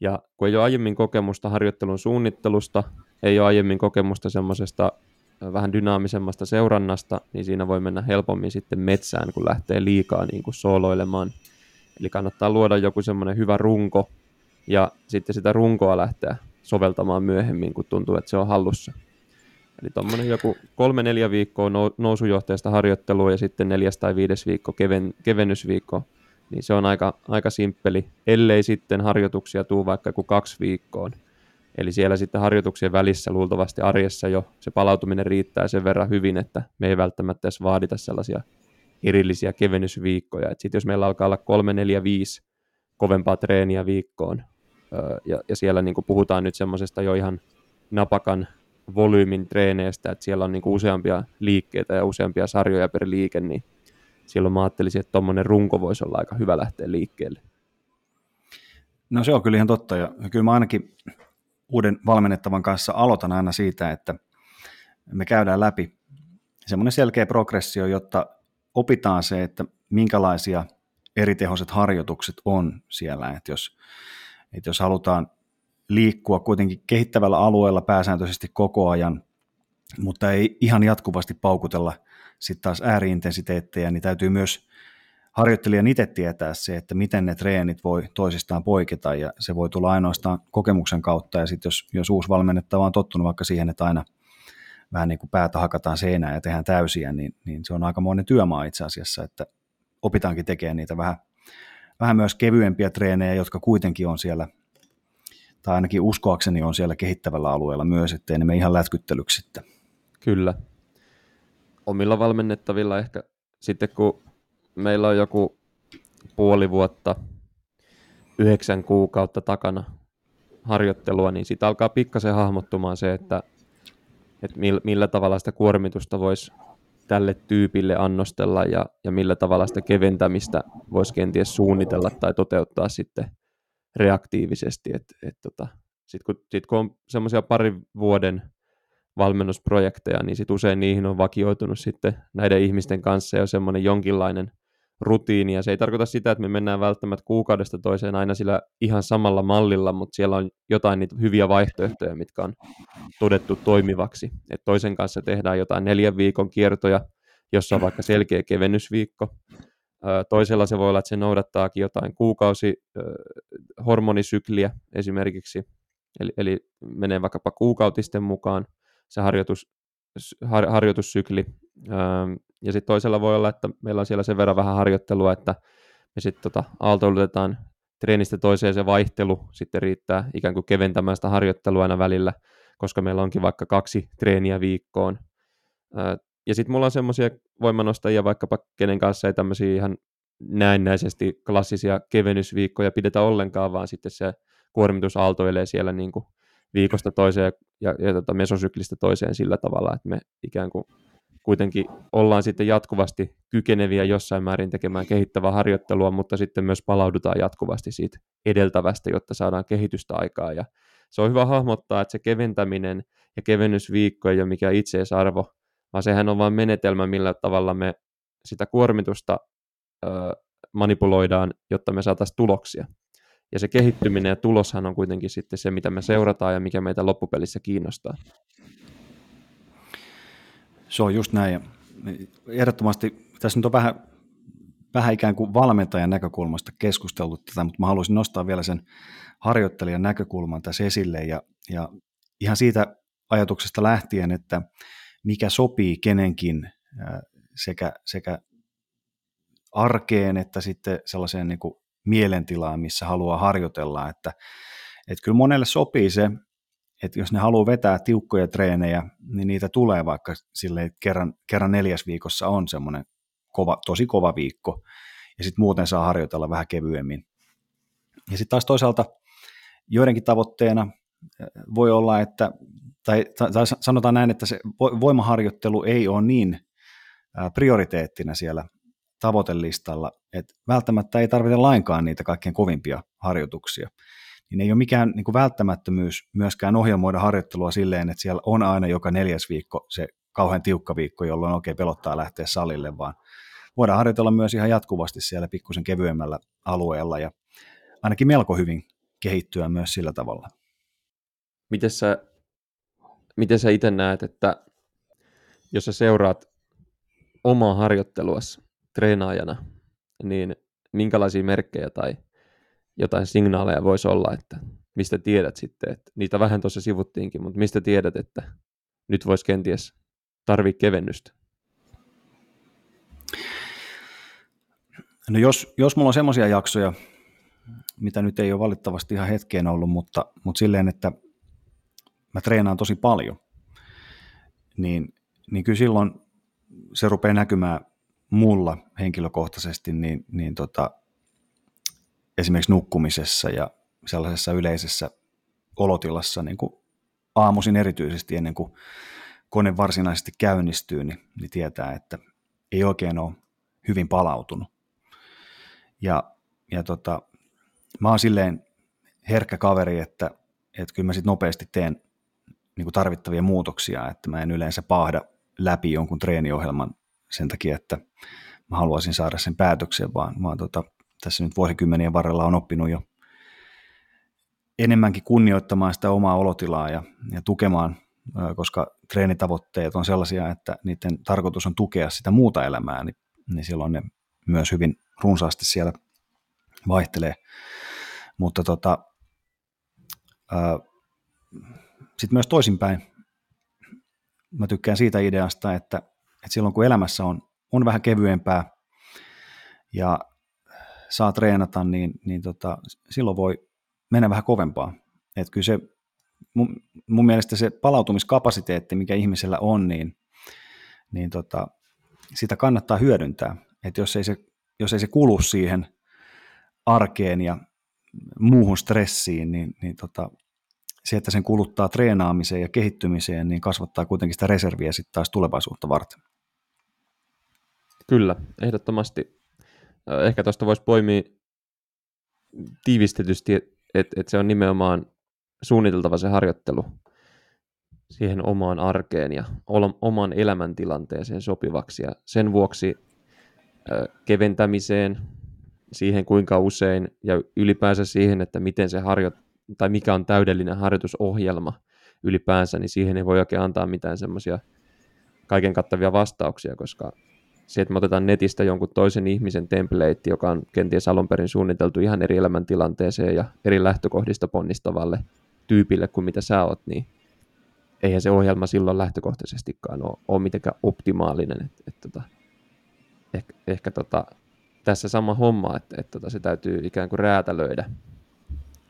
Ja kun ei ole aiemmin kokemusta harjoittelun suunnittelusta, ei ole aiemmin kokemusta semmoisesta vähän dynaamisemmasta seurannasta, niin siinä voi mennä helpommin sitten metsään, kun lähtee liikaa niin kuin sooloilemaan. Eli kannattaa luoda joku semmoinen hyvä runko, ja sitten sitä runkoa lähteä soveltamaan myöhemmin, kun tuntuu, että se on hallussa. Eli tuommoinen joku kolme neljä viikkoa nousujohteesta harjoittelua ja sitten neljäs tai viides viikko keven, kevennysviikko, niin se on aika, aika simppeli, ellei sitten harjoituksia tuu vaikka joku kaksi viikkoon. Eli siellä sitten harjoituksien välissä luultavasti arjessa jo se palautuminen riittää sen verran hyvin, että me ei välttämättä edes vaadita sellaisia erillisiä kevennysviikkoja. Sitten jos meillä alkaa olla kolme, neljä, viisi kovempaa treeniä viikkoon, ja, ja siellä niin kuin puhutaan nyt semmoisesta jo ihan napakan volyymin treeneistä, että siellä on niin kuin useampia liikkeitä ja useampia sarjoja per liike, niin silloin mä ajattelisin, että tuommoinen runko voisi olla aika hyvä lähteä liikkeelle. No se on kyllä ihan totta, ja kyllä mä ainakin uuden valmennettavan kanssa aloitan aina siitä, että me käydään läpi semmoinen selkeä progressio, jotta opitaan se, että minkälaisia eritehoiset harjoitukset on siellä, että jos, että jos halutaan liikkua kuitenkin kehittävällä alueella pääsääntöisesti koko ajan, mutta ei ihan jatkuvasti paukutella sitten taas ääriintensiteettejä, niin täytyy myös harjoittelijan itse tietää se, että miten ne treenit voi toisistaan poiketa. Ja se voi tulla ainoastaan kokemuksen kautta. Ja sitten jos, jos uusi valmennettava on tottunut vaikka siihen, että aina vähän niin kuin päätä hakataan seinään ja tehdään täysiä, niin, niin se on aikamoinen työmaa itse asiassa, että opitaankin tekemään niitä vähän vähän myös kevyempiä treenejä, jotka kuitenkin on siellä, tai ainakin uskoakseni on siellä kehittävällä alueella myös, ettei ne me ihan lätkyttelyksi sitten. Kyllä. Omilla valmennettavilla ehkä sitten kun meillä on joku puoli vuotta, yhdeksän kuukautta takana harjoittelua, niin siitä alkaa pikkasen hahmottumaan se, että, että millä tavalla sitä kuormitusta voisi tälle tyypille annostella ja, ja millä tavalla sitä keventämistä voisi kenties suunnitella tai toteuttaa sitten reaktiivisesti. Et, et tota, Sitten kun, sit kun on semmoisia parin vuoden valmennusprojekteja, niin sit usein niihin on vakioitunut sitten näiden ihmisten kanssa jo semmoinen jonkinlainen rutiini, ja se ei tarkoita sitä, että me mennään välttämättä kuukaudesta toiseen aina sillä ihan samalla mallilla, mutta siellä on jotain niitä hyviä vaihtoehtoja, mitkä on todettu toimivaksi. Et toisen kanssa tehdään jotain neljän viikon kiertoja, jossa on vaikka selkeä kevennysviikko. Toisella se voi olla, että se noudattaakin jotain kuukausi hormonisykliä esimerkiksi, eli, eli menee vaikkapa kuukautisten mukaan se harjoitus, har, harjoitussykli. Ja sitten toisella voi olla, että meillä on siellä sen verran vähän harjoittelua, että me sitten tota, aaltoilutetaan treenistä toiseen se vaihtelu sitten riittää ikään kuin keventämään sitä harjoittelua aina välillä, koska meillä onkin vaikka kaksi treeniä viikkoon. Ja sitten mulla on semmoisia voimanostajia vaikkapa, kenen kanssa ei tämmöisiä ihan näennäisesti klassisia kevennysviikkoja pidetä ollenkaan, vaan sitten se kuormitus aaltoilee siellä niin kuin viikosta toiseen ja, ja tota mesosyklistä toiseen sillä tavalla, että me ikään kuin kuitenkin ollaan sitten jatkuvasti kykeneviä jossain määrin tekemään kehittävää harjoittelua, mutta sitten myös palaudutaan jatkuvasti siitä edeltävästä, jotta saadaan kehitystä aikaa. Ja se on hyvä hahmottaa, että se keventäminen ja kevennysviikko ei ole mikään itseisarvo, vaan sehän on vain menetelmä, millä tavalla me sitä kuormitusta ö, manipuloidaan, jotta me saataisiin tuloksia. Ja se kehittyminen ja tuloshan on kuitenkin sitten se, mitä me seurataan ja mikä meitä loppupelissä kiinnostaa. Se on just näin. Ehdottomasti tässä nyt on vähän, vähän ikään kuin valmentajan näkökulmasta keskusteltu tätä, mutta mä haluaisin nostaa vielä sen harjoittelijan näkökulman tässä esille ja, ja ihan siitä ajatuksesta lähtien, että mikä sopii kenenkin sekä, sekä arkeen että sitten sellaiseen niin kuin mielentilaan, missä haluaa harjoitella, että, että kyllä monelle sopii se, että jos ne haluaa vetää tiukkoja treenejä, niin niitä tulee vaikka sille kerran, kerran neljäs viikossa on semmoinen kova, tosi kova viikko, ja sitten muuten saa harjoitella vähän kevyemmin. Ja sitten taas toisaalta joidenkin tavoitteena voi olla, että, tai, tai sanotaan näin, että se voimaharjoittelu ei ole niin prioriteettina siellä tavoitelistalla, että välttämättä ei tarvita lainkaan niitä kaikkein kovimpia harjoituksia. Niin ei ole mikään niin kuin välttämättömyys myöskään ohjelmoida harjoittelua silleen, että siellä on aina joka neljäs viikko se kauhean tiukka viikko, jolloin oikein pelottaa lähteä salille, vaan voidaan harjoitella myös ihan jatkuvasti siellä pikkusen kevyemmällä alueella ja ainakin melko hyvin kehittyä myös sillä tavalla. Miten sä, miten sä itse näet, että jos sä seuraat omaa harjoitteluasi, treenaajana, niin minkälaisia merkkejä tai jotain signaaleja voisi olla, että mistä tiedät sitten, että niitä vähän tuossa sivuttiinkin, mutta mistä tiedät, että nyt voisi kenties tarvii kevennystä? No jos, jos mulla on semmoisia jaksoja, mitä nyt ei ole valitettavasti ihan hetkeen ollut, mutta, mutta silleen, että mä treenaan tosi paljon, niin, niin kyllä silloin se rupeaa näkymään mulla henkilökohtaisesti niin, niin tota, esimerkiksi nukkumisessa ja sellaisessa yleisessä olotilassa niin kuin aamuisin erityisesti ennen kuin kone varsinaisesti käynnistyy, niin, niin tietää, että ei oikein ole hyvin palautunut. Ja, ja tota, mä oon silleen herkkä kaveri, että, että kyllä mä sitten nopeasti teen niin kuin tarvittavia muutoksia, että mä en yleensä pahda läpi jonkun treeniohjelman sen takia, että mä haluaisin saada sen päätöksen, vaan, vaan tota, tässä nyt vuosikymmenien varrella on oppinut jo enemmänkin kunnioittamaan sitä omaa olotilaa ja, ja tukemaan, koska treenitavoitteet on sellaisia, että niiden tarkoitus on tukea sitä muuta elämää, niin, niin silloin ne myös hyvin runsaasti siellä vaihtelee. Mutta tota, sitten myös toisinpäin, mä tykkään siitä ideasta, että, että silloin kun elämässä on, on vähän kevyempää ja saa treenata, niin, niin tota, silloin voi mennä vähän kovempaa. Et kyllä se, mun, mun mielestä se palautumiskapasiteetti, mikä ihmisellä on, niin, niin tota, sitä kannattaa hyödyntää. Et jos, ei se, jos ei se kulu siihen arkeen ja muuhun stressiin, niin, niin tota, se, että sen kuluttaa treenaamiseen ja kehittymiseen, niin kasvattaa kuitenkin sitä reserviä sitten taas tulevaisuutta varten. Kyllä, ehdottomasti. Ehkä tuosta voisi poimia tiivistetysti, että et se on nimenomaan suunniteltava se harjoittelu siihen omaan arkeen ja oman elämäntilanteeseen sopivaksi. Ja sen vuoksi keventämiseen, siihen kuinka usein ja ylipäänsä siihen, että miten se harjoit tai mikä on täydellinen harjoitusohjelma ylipäänsä, niin siihen ei voi oikein antaa mitään semmoisia kaiken kattavia vastauksia, koska se, että me otetaan netistä jonkun toisen ihmisen template, joka on kenties alun perin suunniteltu ihan eri elämäntilanteeseen ja eri lähtökohdista ponnistavalle tyypille kuin mitä sä oot, niin eihän se ohjelma silloin lähtökohtaisestikaan ole, ole mitenkään optimaalinen. Et, et, tota, ehkä, ehkä tota, tässä sama homma, että et, tota, se täytyy ikään kuin räätälöidä.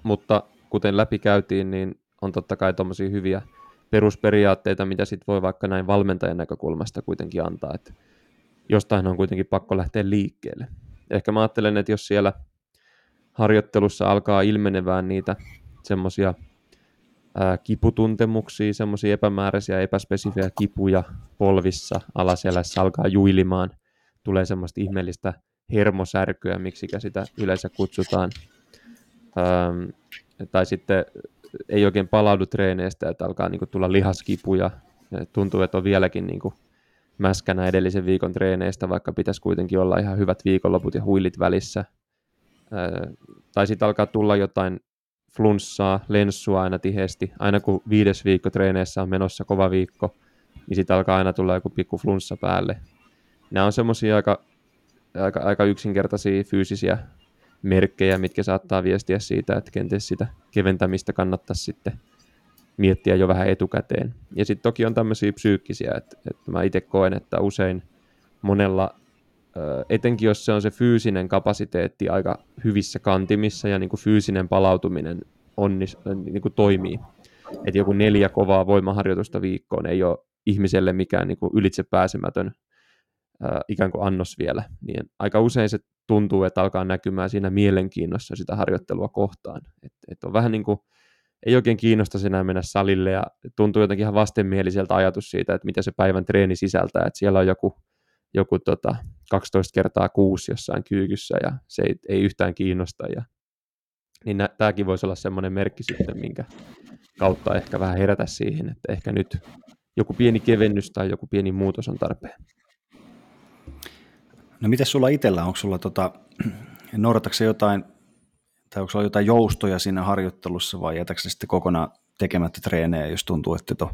Mutta kuten läpi käytiin, niin on totta kai tuommoisia hyviä perusperiaatteita, mitä sitten voi vaikka näin valmentajan näkökulmasta kuitenkin antaa, että jostain on kuitenkin pakko lähteä liikkeelle. Ehkä mä ajattelen, että jos siellä harjoittelussa alkaa ilmenevään niitä semmoisia kiputuntemuksia, semmoisia epämääräisiä, epäspesifejä kipuja polvissa, alaselässä alkaa juilimaan, tulee semmoista ihmeellistä hermosärkyä, miksi sitä yleensä kutsutaan, tai sitten ei oikein palaudu treeneistä, että alkaa niin kuin, tulla lihaskipuja, tuntuu, että on vieläkin niin kuin, mäskänä edellisen viikon treeneistä, vaikka pitäisi kuitenkin olla ihan hyvät viikonloput ja huilit välissä. Äh, tai sitten alkaa tulla jotain flunssaa, lenssua aina tiheesti. Aina kun viides viikko treeneissä on menossa kova viikko, niin sitten alkaa aina tulla joku pikku flunssa päälle. Nämä on semmoisia aika, aika, aika yksinkertaisia fyysisiä merkkejä, mitkä saattaa viestiä siitä, että kenties sitä keventämistä kannattaisi sitten miettiä jo vähän etukäteen. Ja sitten toki on tämmöisiä psyykkisiä, että, että mä itse koen, että usein monella etenkin jos se on se fyysinen kapasiteetti aika hyvissä kantimissa ja niin kuin fyysinen palautuminen onnis, niin kuin toimii. Että joku neljä kovaa voimaharjoitusta viikkoon ei ole ihmiselle mikään niin kuin ylitse pääsemätön äh, ikään kuin annos vielä. Niin aika usein se tuntuu, että alkaa näkymään siinä mielenkiinnossa sitä harjoittelua kohtaan. Et, et on vähän niin kuin, ei oikein kiinnosta enää mennä salille ja tuntuu jotenkin ihan vastenmieliseltä ajatus siitä, että mitä se päivän treeni sisältää, että siellä on joku joku tota, 12 kertaa kuusi jossain kyykyssä ja se ei, ei yhtään kiinnosta. Ja, niin nä, tämäkin voisi olla semmoinen merkki sitten, minkä kautta ehkä vähän herätä siihen, että ehkä nyt joku pieni kevennys tai joku pieni muutos on tarpeen. No miten sulla itsellä, onko sulla tota, (clears throat) noudatatko jotain, tai onko sulla jotain joustoja siinä harjoittelussa vai jätätkö sitten kokonaan tekemättä treenejä, jos tuntuu, että et on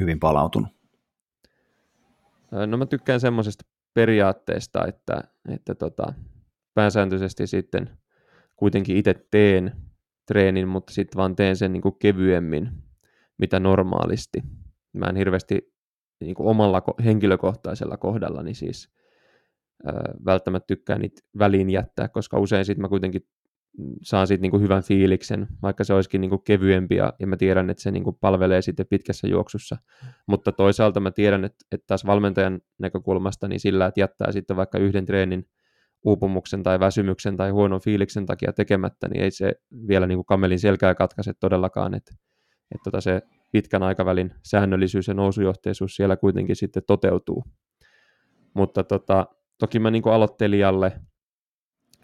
hyvin palautunut? No mä tykkään semmoisesta periaatteesta, että, että tota, pääsääntöisesti sitten kuitenkin itse teen treenin, mutta sitten vaan teen sen niin kuin kevyemmin, mitä normaalisti. Mä en hirveästi niin kuin omalla henkilökohtaisella kohdallani siis välttämättä tykkään niitä väliin jättää, koska usein sitten mä kuitenkin saan siitä niin kuin hyvän fiiliksen, vaikka se olisikin niin kuin kevyempi ja, ja mä tiedän, että se niin kuin palvelee sitten pitkässä juoksussa. Mutta toisaalta mä tiedän, että, että taas valmentajan näkökulmasta niin sillä, että jättää sitten vaikka yhden treenin uupumuksen tai väsymyksen tai huonon fiiliksen takia tekemättä, niin ei se vielä niin kuin kamelin selkää katkaise todellakaan, että, että tota se pitkän aikavälin säännöllisyys ja nousujohteisuus siellä kuitenkin sitten toteutuu. Mutta tota, toki mä niin kuin aloittelijalle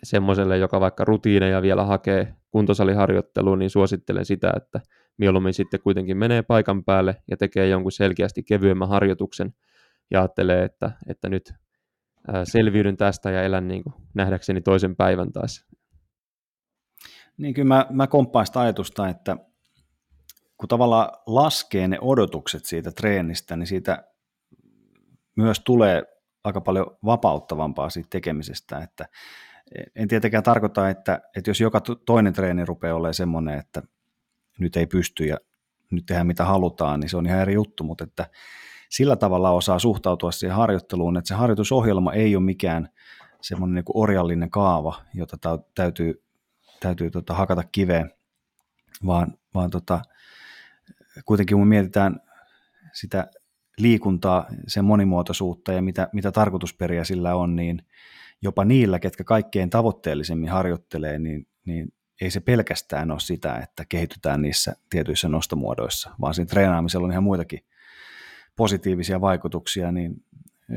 semmoiselle, joka vaikka rutiineja vielä hakee kuntosaliharjoitteluun, niin suosittelen sitä, että mieluummin sitten kuitenkin menee paikan päälle ja tekee jonkun selkeästi kevyemmän harjoituksen ja ajattelee, että, että nyt selviydyn tästä ja elän niin kuin nähdäkseni toisen päivän taas. Niin kyllä mä, mä komppaan sitä ajatusta, että kun tavallaan laskee ne odotukset siitä treenistä, niin siitä myös tulee aika paljon vapauttavampaa siitä tekemisestä, että en tietenkään tarkoita, että, että jos joka toinen treeni rupeaa olemaan semmoinen, että nyt ei pysty ja nyt tehdään mitä halutaan, niin se on ihan eri juttu, mutta että sillä tavalla osaa suhtautua siihen harjoitteluun, että se harjoitusohjelma ei ole mikään semmoinen niin orjallinen kaava, jota täytyy, täytyy tota, hakata kiveen, vaan, vaan tota, kuitenkin kun mietitään sitä liikuntaa, sen monimuotoisuutta ja mitä, mitä tarkoitusperiä sillä on, niin jopa niillä, ketkä kaikkein tavoitteellisemmin harjoittelee, niin, niin ei se pelkästään ole sitä, että kehitytään niissä tietyissä nostomuodoissa, vaan siinä treenaamisella on ihan muitakin positiivisia vaikutuksia, niin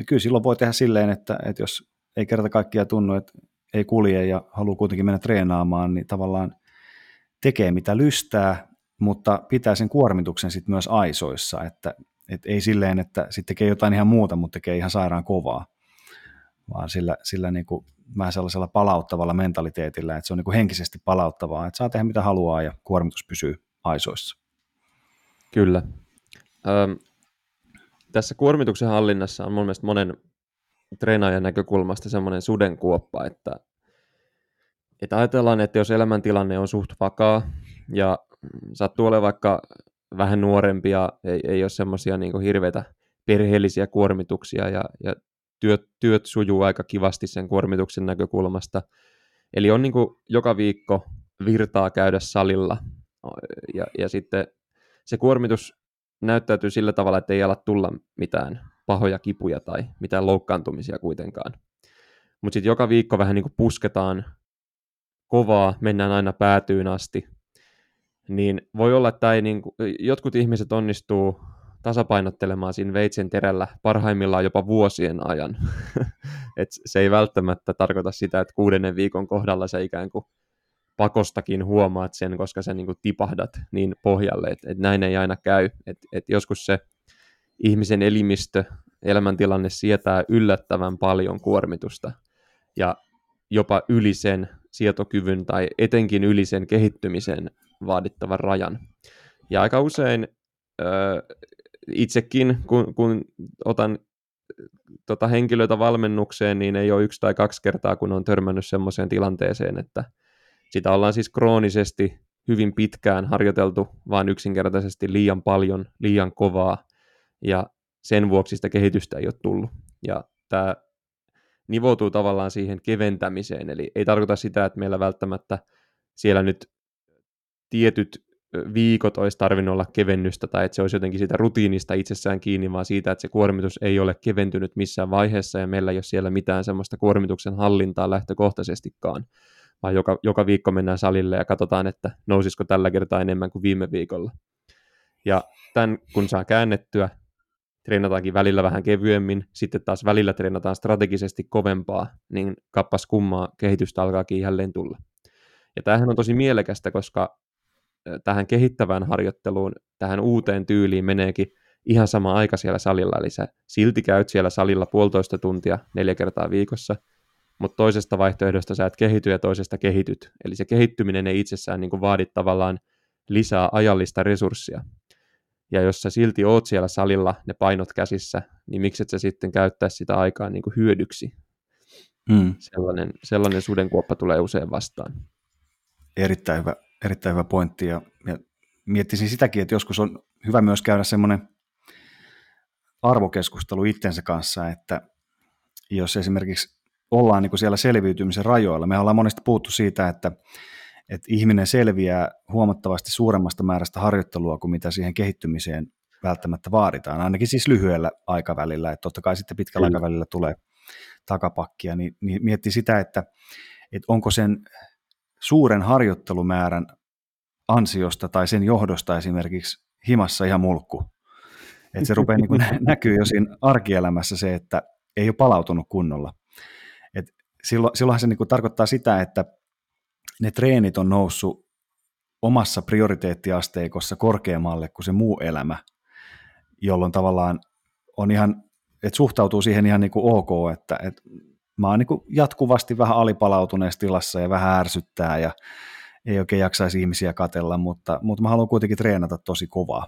kyllä silloin voi tehdä silleen, että, että jos ei kerta kaikkia tunnu, että ei kulje ja haluaa kuitenkin mennä treenaamaan, niin tavallaan tekee mitä lystää, mutta pitää sen kuormituksen sitten myös aisoissa, että, että ei silleen, että sitten tekee jotain ihan muuta, mutta tekee ihan sairaan kovaa, vaan sillä, sillä niin kuin vähän sellaisella palauttavalla mentaliteetillä, että se on niin kuin henkisesti palauttavaa, että saa tehdä mitä haluaa ja kuormitus pysyy aisoissa. Kyllä. Öm, tässä kuormituksen hallinnassa on mun mielestä monen treenaajan näkökulmasta semmoinen sudenkuoppa, että, että ajatellaan, että jos elämäntilanne on suht vakaa ja sattuu olemaan vaikka vähän nuorempia, ei, ei ole semmoisia niin hirveitä perheellisiä kuormituksia ja, ja työt, työt sujuu aika kivasti sen kuormituksen näkökulmasta. Eli on niin joka viikko virtaa käydä salilla ja, ja sitten se kuormitus näyttäytyy sillä tavalla, että ei ala tulla mitään pahoja kipuja tai mitään loukkaantumisia kuitenkaan. Mutta sitten joka viikko vähän niin kuin pusketaan kovaa, mennään aina päätyyn asti, niin voi olla, että ei niin kuin, jotkut ihmiset onnistuu tasapainottelemaan siinä veitsen terällä parhaimmillaan jopa vuosien ajan. (laughs) Et se ei välttämättä tarkoita sitä, että kuudennen viikon kohdalla se ikään kuin pakostakin huomaat sen, koska sä niin kuin tipahdat niin pohjalle, että et näin ei aina käy. Et, et joskus se ihmisen elimistö, elämäntilanne sietää yllättävän paljon kuormitusta ja jopa yli sen sietokyvyn tai etenkin yli sen kehittymisen vaadittavan rajan. Ja aika usein ö, itsekin, kun, kun otan tota henkilöitä valmennukseen, niin ei ole yksi tai kaksi kertaa, kun on törmännyt semmoiseen tilanteeseen, että sitä ollaan siis kroonisesti hyvin pitkään harjoiteltu, vaan yksinkertaisesti liian paljon, liian kovaa, ja sen vuoksi sitä kehitystä ei ole tullut. Ja tämä nivoutuu tavallaan siihen keventämiseen, eli ei tarkoita sitä, että meillä välttämättä siellä nyt tietyt viikot olisi tarvinnut olla kevennystä tai että se olisi jotenkin siitä rutiinista itsessään kiinni, vaan siitä, että se kuormitus ei ole keventynyt missään vaiheessa ja meillä ei ole siellä mitään semmoista kuormituksen hallintaa lähtökohtaisestikaan, vaan joka, joka viikko mennään salille ja katsotaan, että nousisiko tällä kertaa enemmän kuin viime viikolla. Ja tämän kun saa käännettyä, treenataankin välillä vähän kevyemmin, sitten taas välillä treenataan strategisesti kovempaa, niin kappas kummaa kehitystä alkaakin jälleen tulla. Ja tämähän on tosi mielekästä, koska tähän kehittävään harjoitteluun, tähän uuteen tyyliin meneekin ihan sama aika siellä salilla, eli sä silti käyt siellä salilla puolitoista tuntia neljä kertaa viikossa, mutta toisesta vaihtoehdosta sä et kehity ja toisesta kehityt. Eli se kehittyminen ei itsessään niin vaadi tavallaan lisää ajallista resurssia. Ja jos sä silti oot siellä salilla ne painot käsissä, niin miksi et sä sitten käyttää sitä aikaa niin hyödyksi? Hmm. Sellainen, sellainen sudenkuoppa tulee usein vastaan. Erittäin hyvä, erittäin hyvä pointti ja, ja miettisin sitäkin, että joskus on hyvä myös käydä semmoinen arvokeskustelu itsensä kanssa, että jos esimerkiksi ollaan niin kuin siellä selviytymisen rajoilla, me ollaan monesti puhuttu siitä, että, että ihminen selviää huomattavasti suuremmasta määrästä harjoittelua kuin mitä siihen kehittymiseen välttämättä vaaditaan, ainakin siis lyhyellä aikavälillä, että totta kai sitten pitkällä Kyllä. aikavälillä tulee takapakkia, niin, niin mietti sitä, että, että onko sen suuren harjoittelumäärän ansiosta tai sen johdosta esimerkiksi himassa ihan mulkku. Että se rupeaa niin näkyy jo siinä arkielämässä se, että ei ole palautunut kunnolla. Et silloin, silloinhan se niin kuin tarkoittaa sitä, että ne treenit on noussut omassa prioriteettiasteikossa korkeammalle kuin se muu elämä, jolloin tavallaan on ihan, että suhtautuu siihen ihan niin kuin ok, että, että mä oon niin jatkuvasti vähän alipalautuneessa tilassa ja vähän ärsyttää ja ei oikein jaksaisi ihmisiä katella, mutta, mutta mä haluan kuitenkin treenata tosi kovaa.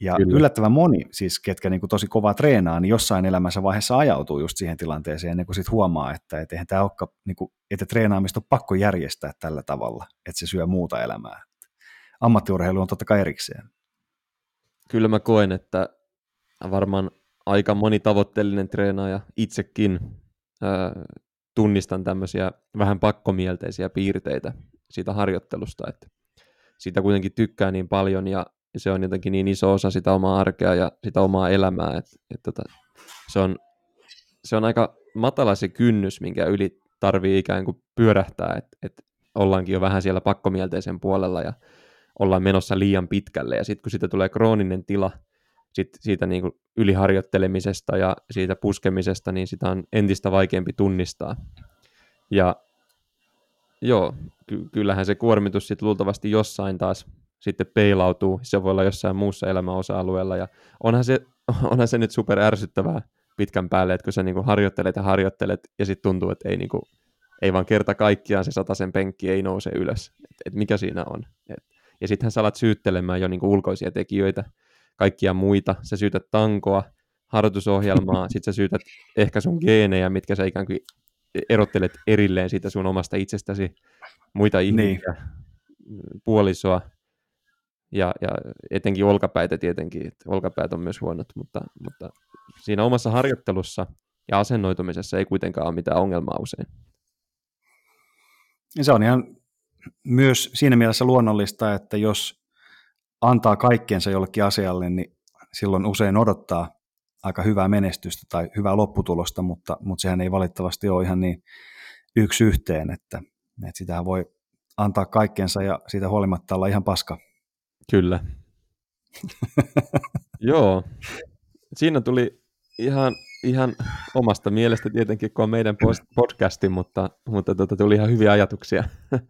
Ja Kyllä. yllättävän moni, siis ketkä niin kuin tosi kovaa treenaa, niin jossain elämänsä vaiheessa ajautuu just siihen tilanteeseen, ennen kuin sitten huomaa, että et eihän tämä olekaan, niin kuin, että treenaamista on pakko järjestää tällä tavalla, että se syö muuta elämää. Ammattiurheilu on totta kai erikseen. Kyllä mä koen, että varmaan aika moni tavoitteellinen treenaaja itsekin tunnistan tämmöisiä vähän pakkomielteisiä piirteitä siitä harjoittelusta, että siitä kuitenkin tykkää niin paljon ja se on jotenkin niin iso osa sitä omaa arkea ja sitä omaa elämää, että, että, että se, on, se on aika matala se kynnys, minkä yli tarvii ikään kuin pyörähtää, että, että ollaankin jo vähän siellä pakkomielteisen puolella ja ollaan menossa liian pitkälle. Ja sitten kun siitä tulee krooninen tila sit siitä niin kuin yliharjoittelemisesta ja siitä puskemisesta, niin sitä on entistä vaikeampi tunnistaa. Ja joo, ky- kyllähän se kuormitus sitten luultavasti jossain taas sitten peilautuu. Se voi olla jossain muussa elämäosa-alueella. Ja onhan se, (laughs) onhan se nyt super ärsyttävää pitkän päälle, että kun sä niin kuin harjoittelet ja harjoittelet ja sitten tuntuu, että ei, niin kuin, ei vaan kerta kaikkiaan se sen penkki ei nouse ylös. Et, et mikä siinä on. Et, ja sittenhän sä alat syyttelemään jo niin kuin ulkoisia tekijöitä, kaikkia muita. Sä syytät tankoa, harjoitusohjelmaa, sit sä syytät ehkä sun geenejä, mitkä sä ikään kuin erottelet erilleen siitä sun omasta itsestäsi, muita niin. ihmisiä, niin. puolisoa, ja, ja etenkin olkapäitä tietenkin, että olkapäät on myös huonot, mutta, mutta siinä omassa harjoittelussa ja asennoitumisessa ei kuitenkaan ole mitään ongelmaa usein. Se on ihan myös siinä mielessä luonnollista, että jos antaa kaikkeensa jollekin asialle, niin silloin usein odottaa aika hyvää menestystä tai hyvää lopputulosta, mutta, mutta sehän ei valitettavasti ole ihan niin yksi yhteen, että, että sitä voi antaa kaikkeensa ja siitä huolimatta olla ihan paska. Kyllä. (laughs) Joo. Siinä tuli ihan, ihan omasta mielestä tietenkin, kun on meidän podcasti, mutta, mutta tuota, tuli ihan hyviä ajatuksia. (laughs)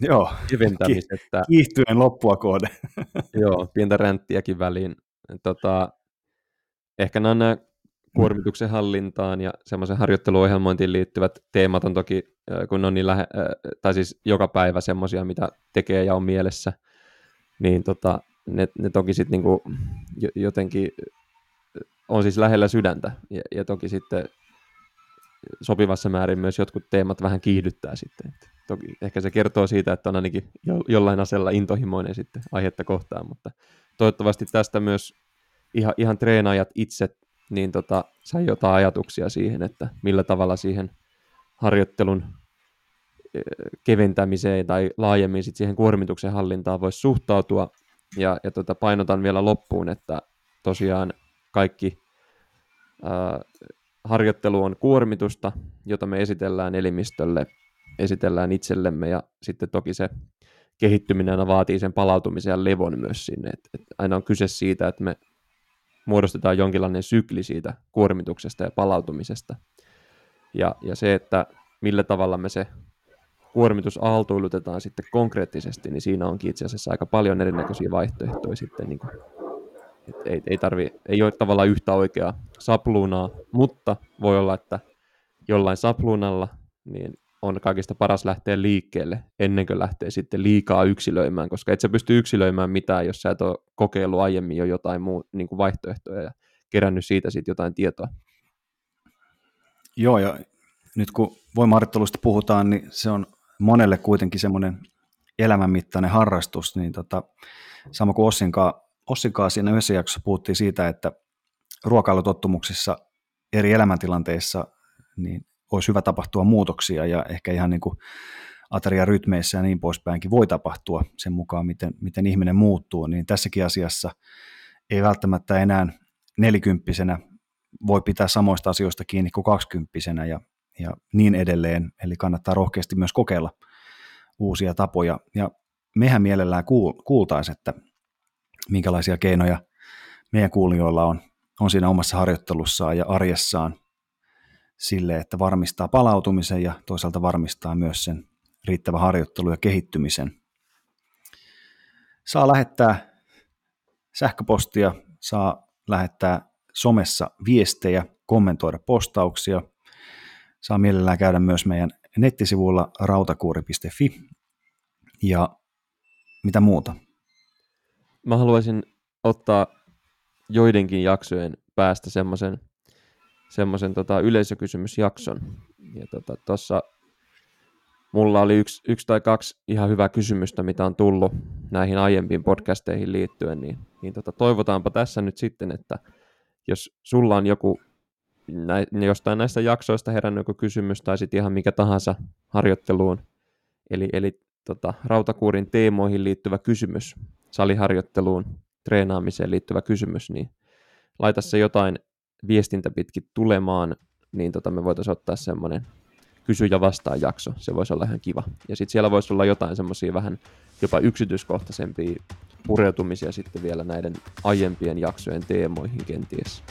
Joo, keventämisestä. kiihtyen loppua kohde. (laughs) Joo, pientä ränttiäkin väliin. Tota, ehkä nämä kuormituksen hallintaan ja semmoisen harjoitteluohjelmointiin liittyvät teemat on toki, kun on niin lähe, tai siis joka päivä semmoisia, mitä tekee ja on mielessä, niin tota, ne, ne toki sitten niinku jotenkin on siis lähellä sydäntä ja, ja toki sitten sopivassa määrin myös jotkut teemat vähän kiihdyttää sitten. Et toki ehkä se kertoo siitä, että on ainakin jo, jollain asella intohimoinen sitten aihetta kohtaan, mutta toivottavasti tästä myös ihan, ihan treenaajat itse niin tota, sai jotain ajatuksia siihen, että millä tavalla siihen harjoittelun e, keventämiseen tai laajemmin sit siihen kuormituksen hallintaan voisi suhtautua. Ja, ja tota, painotan vielä loppuun, että tosiaan kaikki ää, harjoittelu on kuormitusta, jota me esitellään elimistölle, esitellään itsellemme ja sitten toki se kehittyminen aina vaatii sen palautumisen ja levon myös sinne. Et, et aina on kyse siitä, että me muodostetaan jonkinlainen sykli siitä kuormituksesta ja palautumisesta. Ja, ja se, että millä tavalla me se kuormitus aaltoilutetaan sitten konkreettisesti, niin siinä onkin itse asiassa aika paljon erinäköisiä vaihtoehtoja sitten. Niin että ei, ei, tarvi, ei ole tavallaan yhtä oikeaa sapluunaa, mutta voi olla, että jollain sapluunalla niin on kaikista paras lähteä liikkeelle ennen kuin lähtee sitten liikaa yksilöimään, koska et sä pysty yksilöimään mitään, jos sä et ole kokeillut aiemmin jo jotain muu, niin kuin vaihtoehtoja ja kerännyt siitä sitten jotain tietoa. Joo, ja nyt kun voimaharjoittelusta puhutaan, niin se on monelle kuitenkin semmoinen elämänmittainen harrastus, niin tota, sama kuin Ossinkaan, Ossinkaan siinä yhdessä jaksossa puhuttiin siitä, että ruokailutottumuksissa eri elämäntilanteissa niin olisi hyvä tapahtua muutoksia ja ehkä ihan niin kuin ateriarytmeissä ja niin poispäinkin voi tapahtua sen mukaan, miten, miten ihminen muuttuu, niin tässäkin asiassa ei välttämättä enää nelikymppisenä voi pitää samoista asioista kiinni kuin kaksikymppisenä ja, ja niin edelleen, eli kannattaa rohkeasti myös kokeilla uusia tapoja, ja mehän mielellään kuul, kuultaisiin, että minkälaisia keinoja meidän kuulijoilla on, on siinä omassa harjoittelussaan ja arjessaan sille, että varmistaa palautumisen ja toisaalta varmistaa myös sen riittävä harjoittelu ja kehittymisen. Saa lähettää sähköpostia, saa lähettää somessa viestejä, kommentoida postauksia. Saa mielellään käydä myös meidän nettisivuilla rautakuuri.fi ja mitä muuta. Mä haluaisin ottaa joidenkin jaksojen päästä semmoisen semmoisen tota, yleisökysymysjakson. Ja tuossa tota, mulla oli yksi, yksi tai kaksi ihan hyvää kysymystä, mitä on tullut näihin aiempiin podcasteihin liittyen, niin, niin tota, toivotaanpa tässä nyt sitten, että jos sulla on joku nä, jostain näistä jaksoista herännyt joku kysymys tai sitten ihan mikä tahansa harjoitteluun, eli, eli tota, rautakuurin teemoihin liittyvä kysymys, saliharjoitteluun, treenaamiseen liittyvä kysymys, niin laita se jotain viestintä pitkin tulemaan, niin tota, me voitaisiin ottaa semmoinen kysy ja vastaa jakso. Se voisi olla ihan kiva. Ja sitten siellä voisi olla jotain semmoisia vähän jopa yksityiskohtaisempia pureutumisia sitten vielä näiden aiempien jaksojen teemoihin kenties.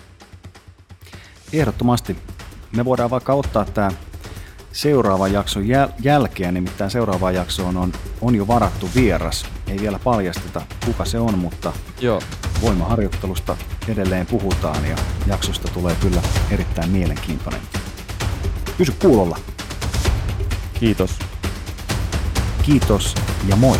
Ehdottomasti. Me voidaan vaikka ottaa tämä seuraavan jakson jäl- jälkeen, nimittäin seuraavaan jaksoon on, on jo varattu vieras. Ei vielä paljasteta, kuka se on, mutta Joo. voimaharjoittelusta edelleen puhutaan ja jaksosta tulee kyllä erittäin mielenkiintoinen. Pysy kuulolla. Kiitos. Kiitos ja moi!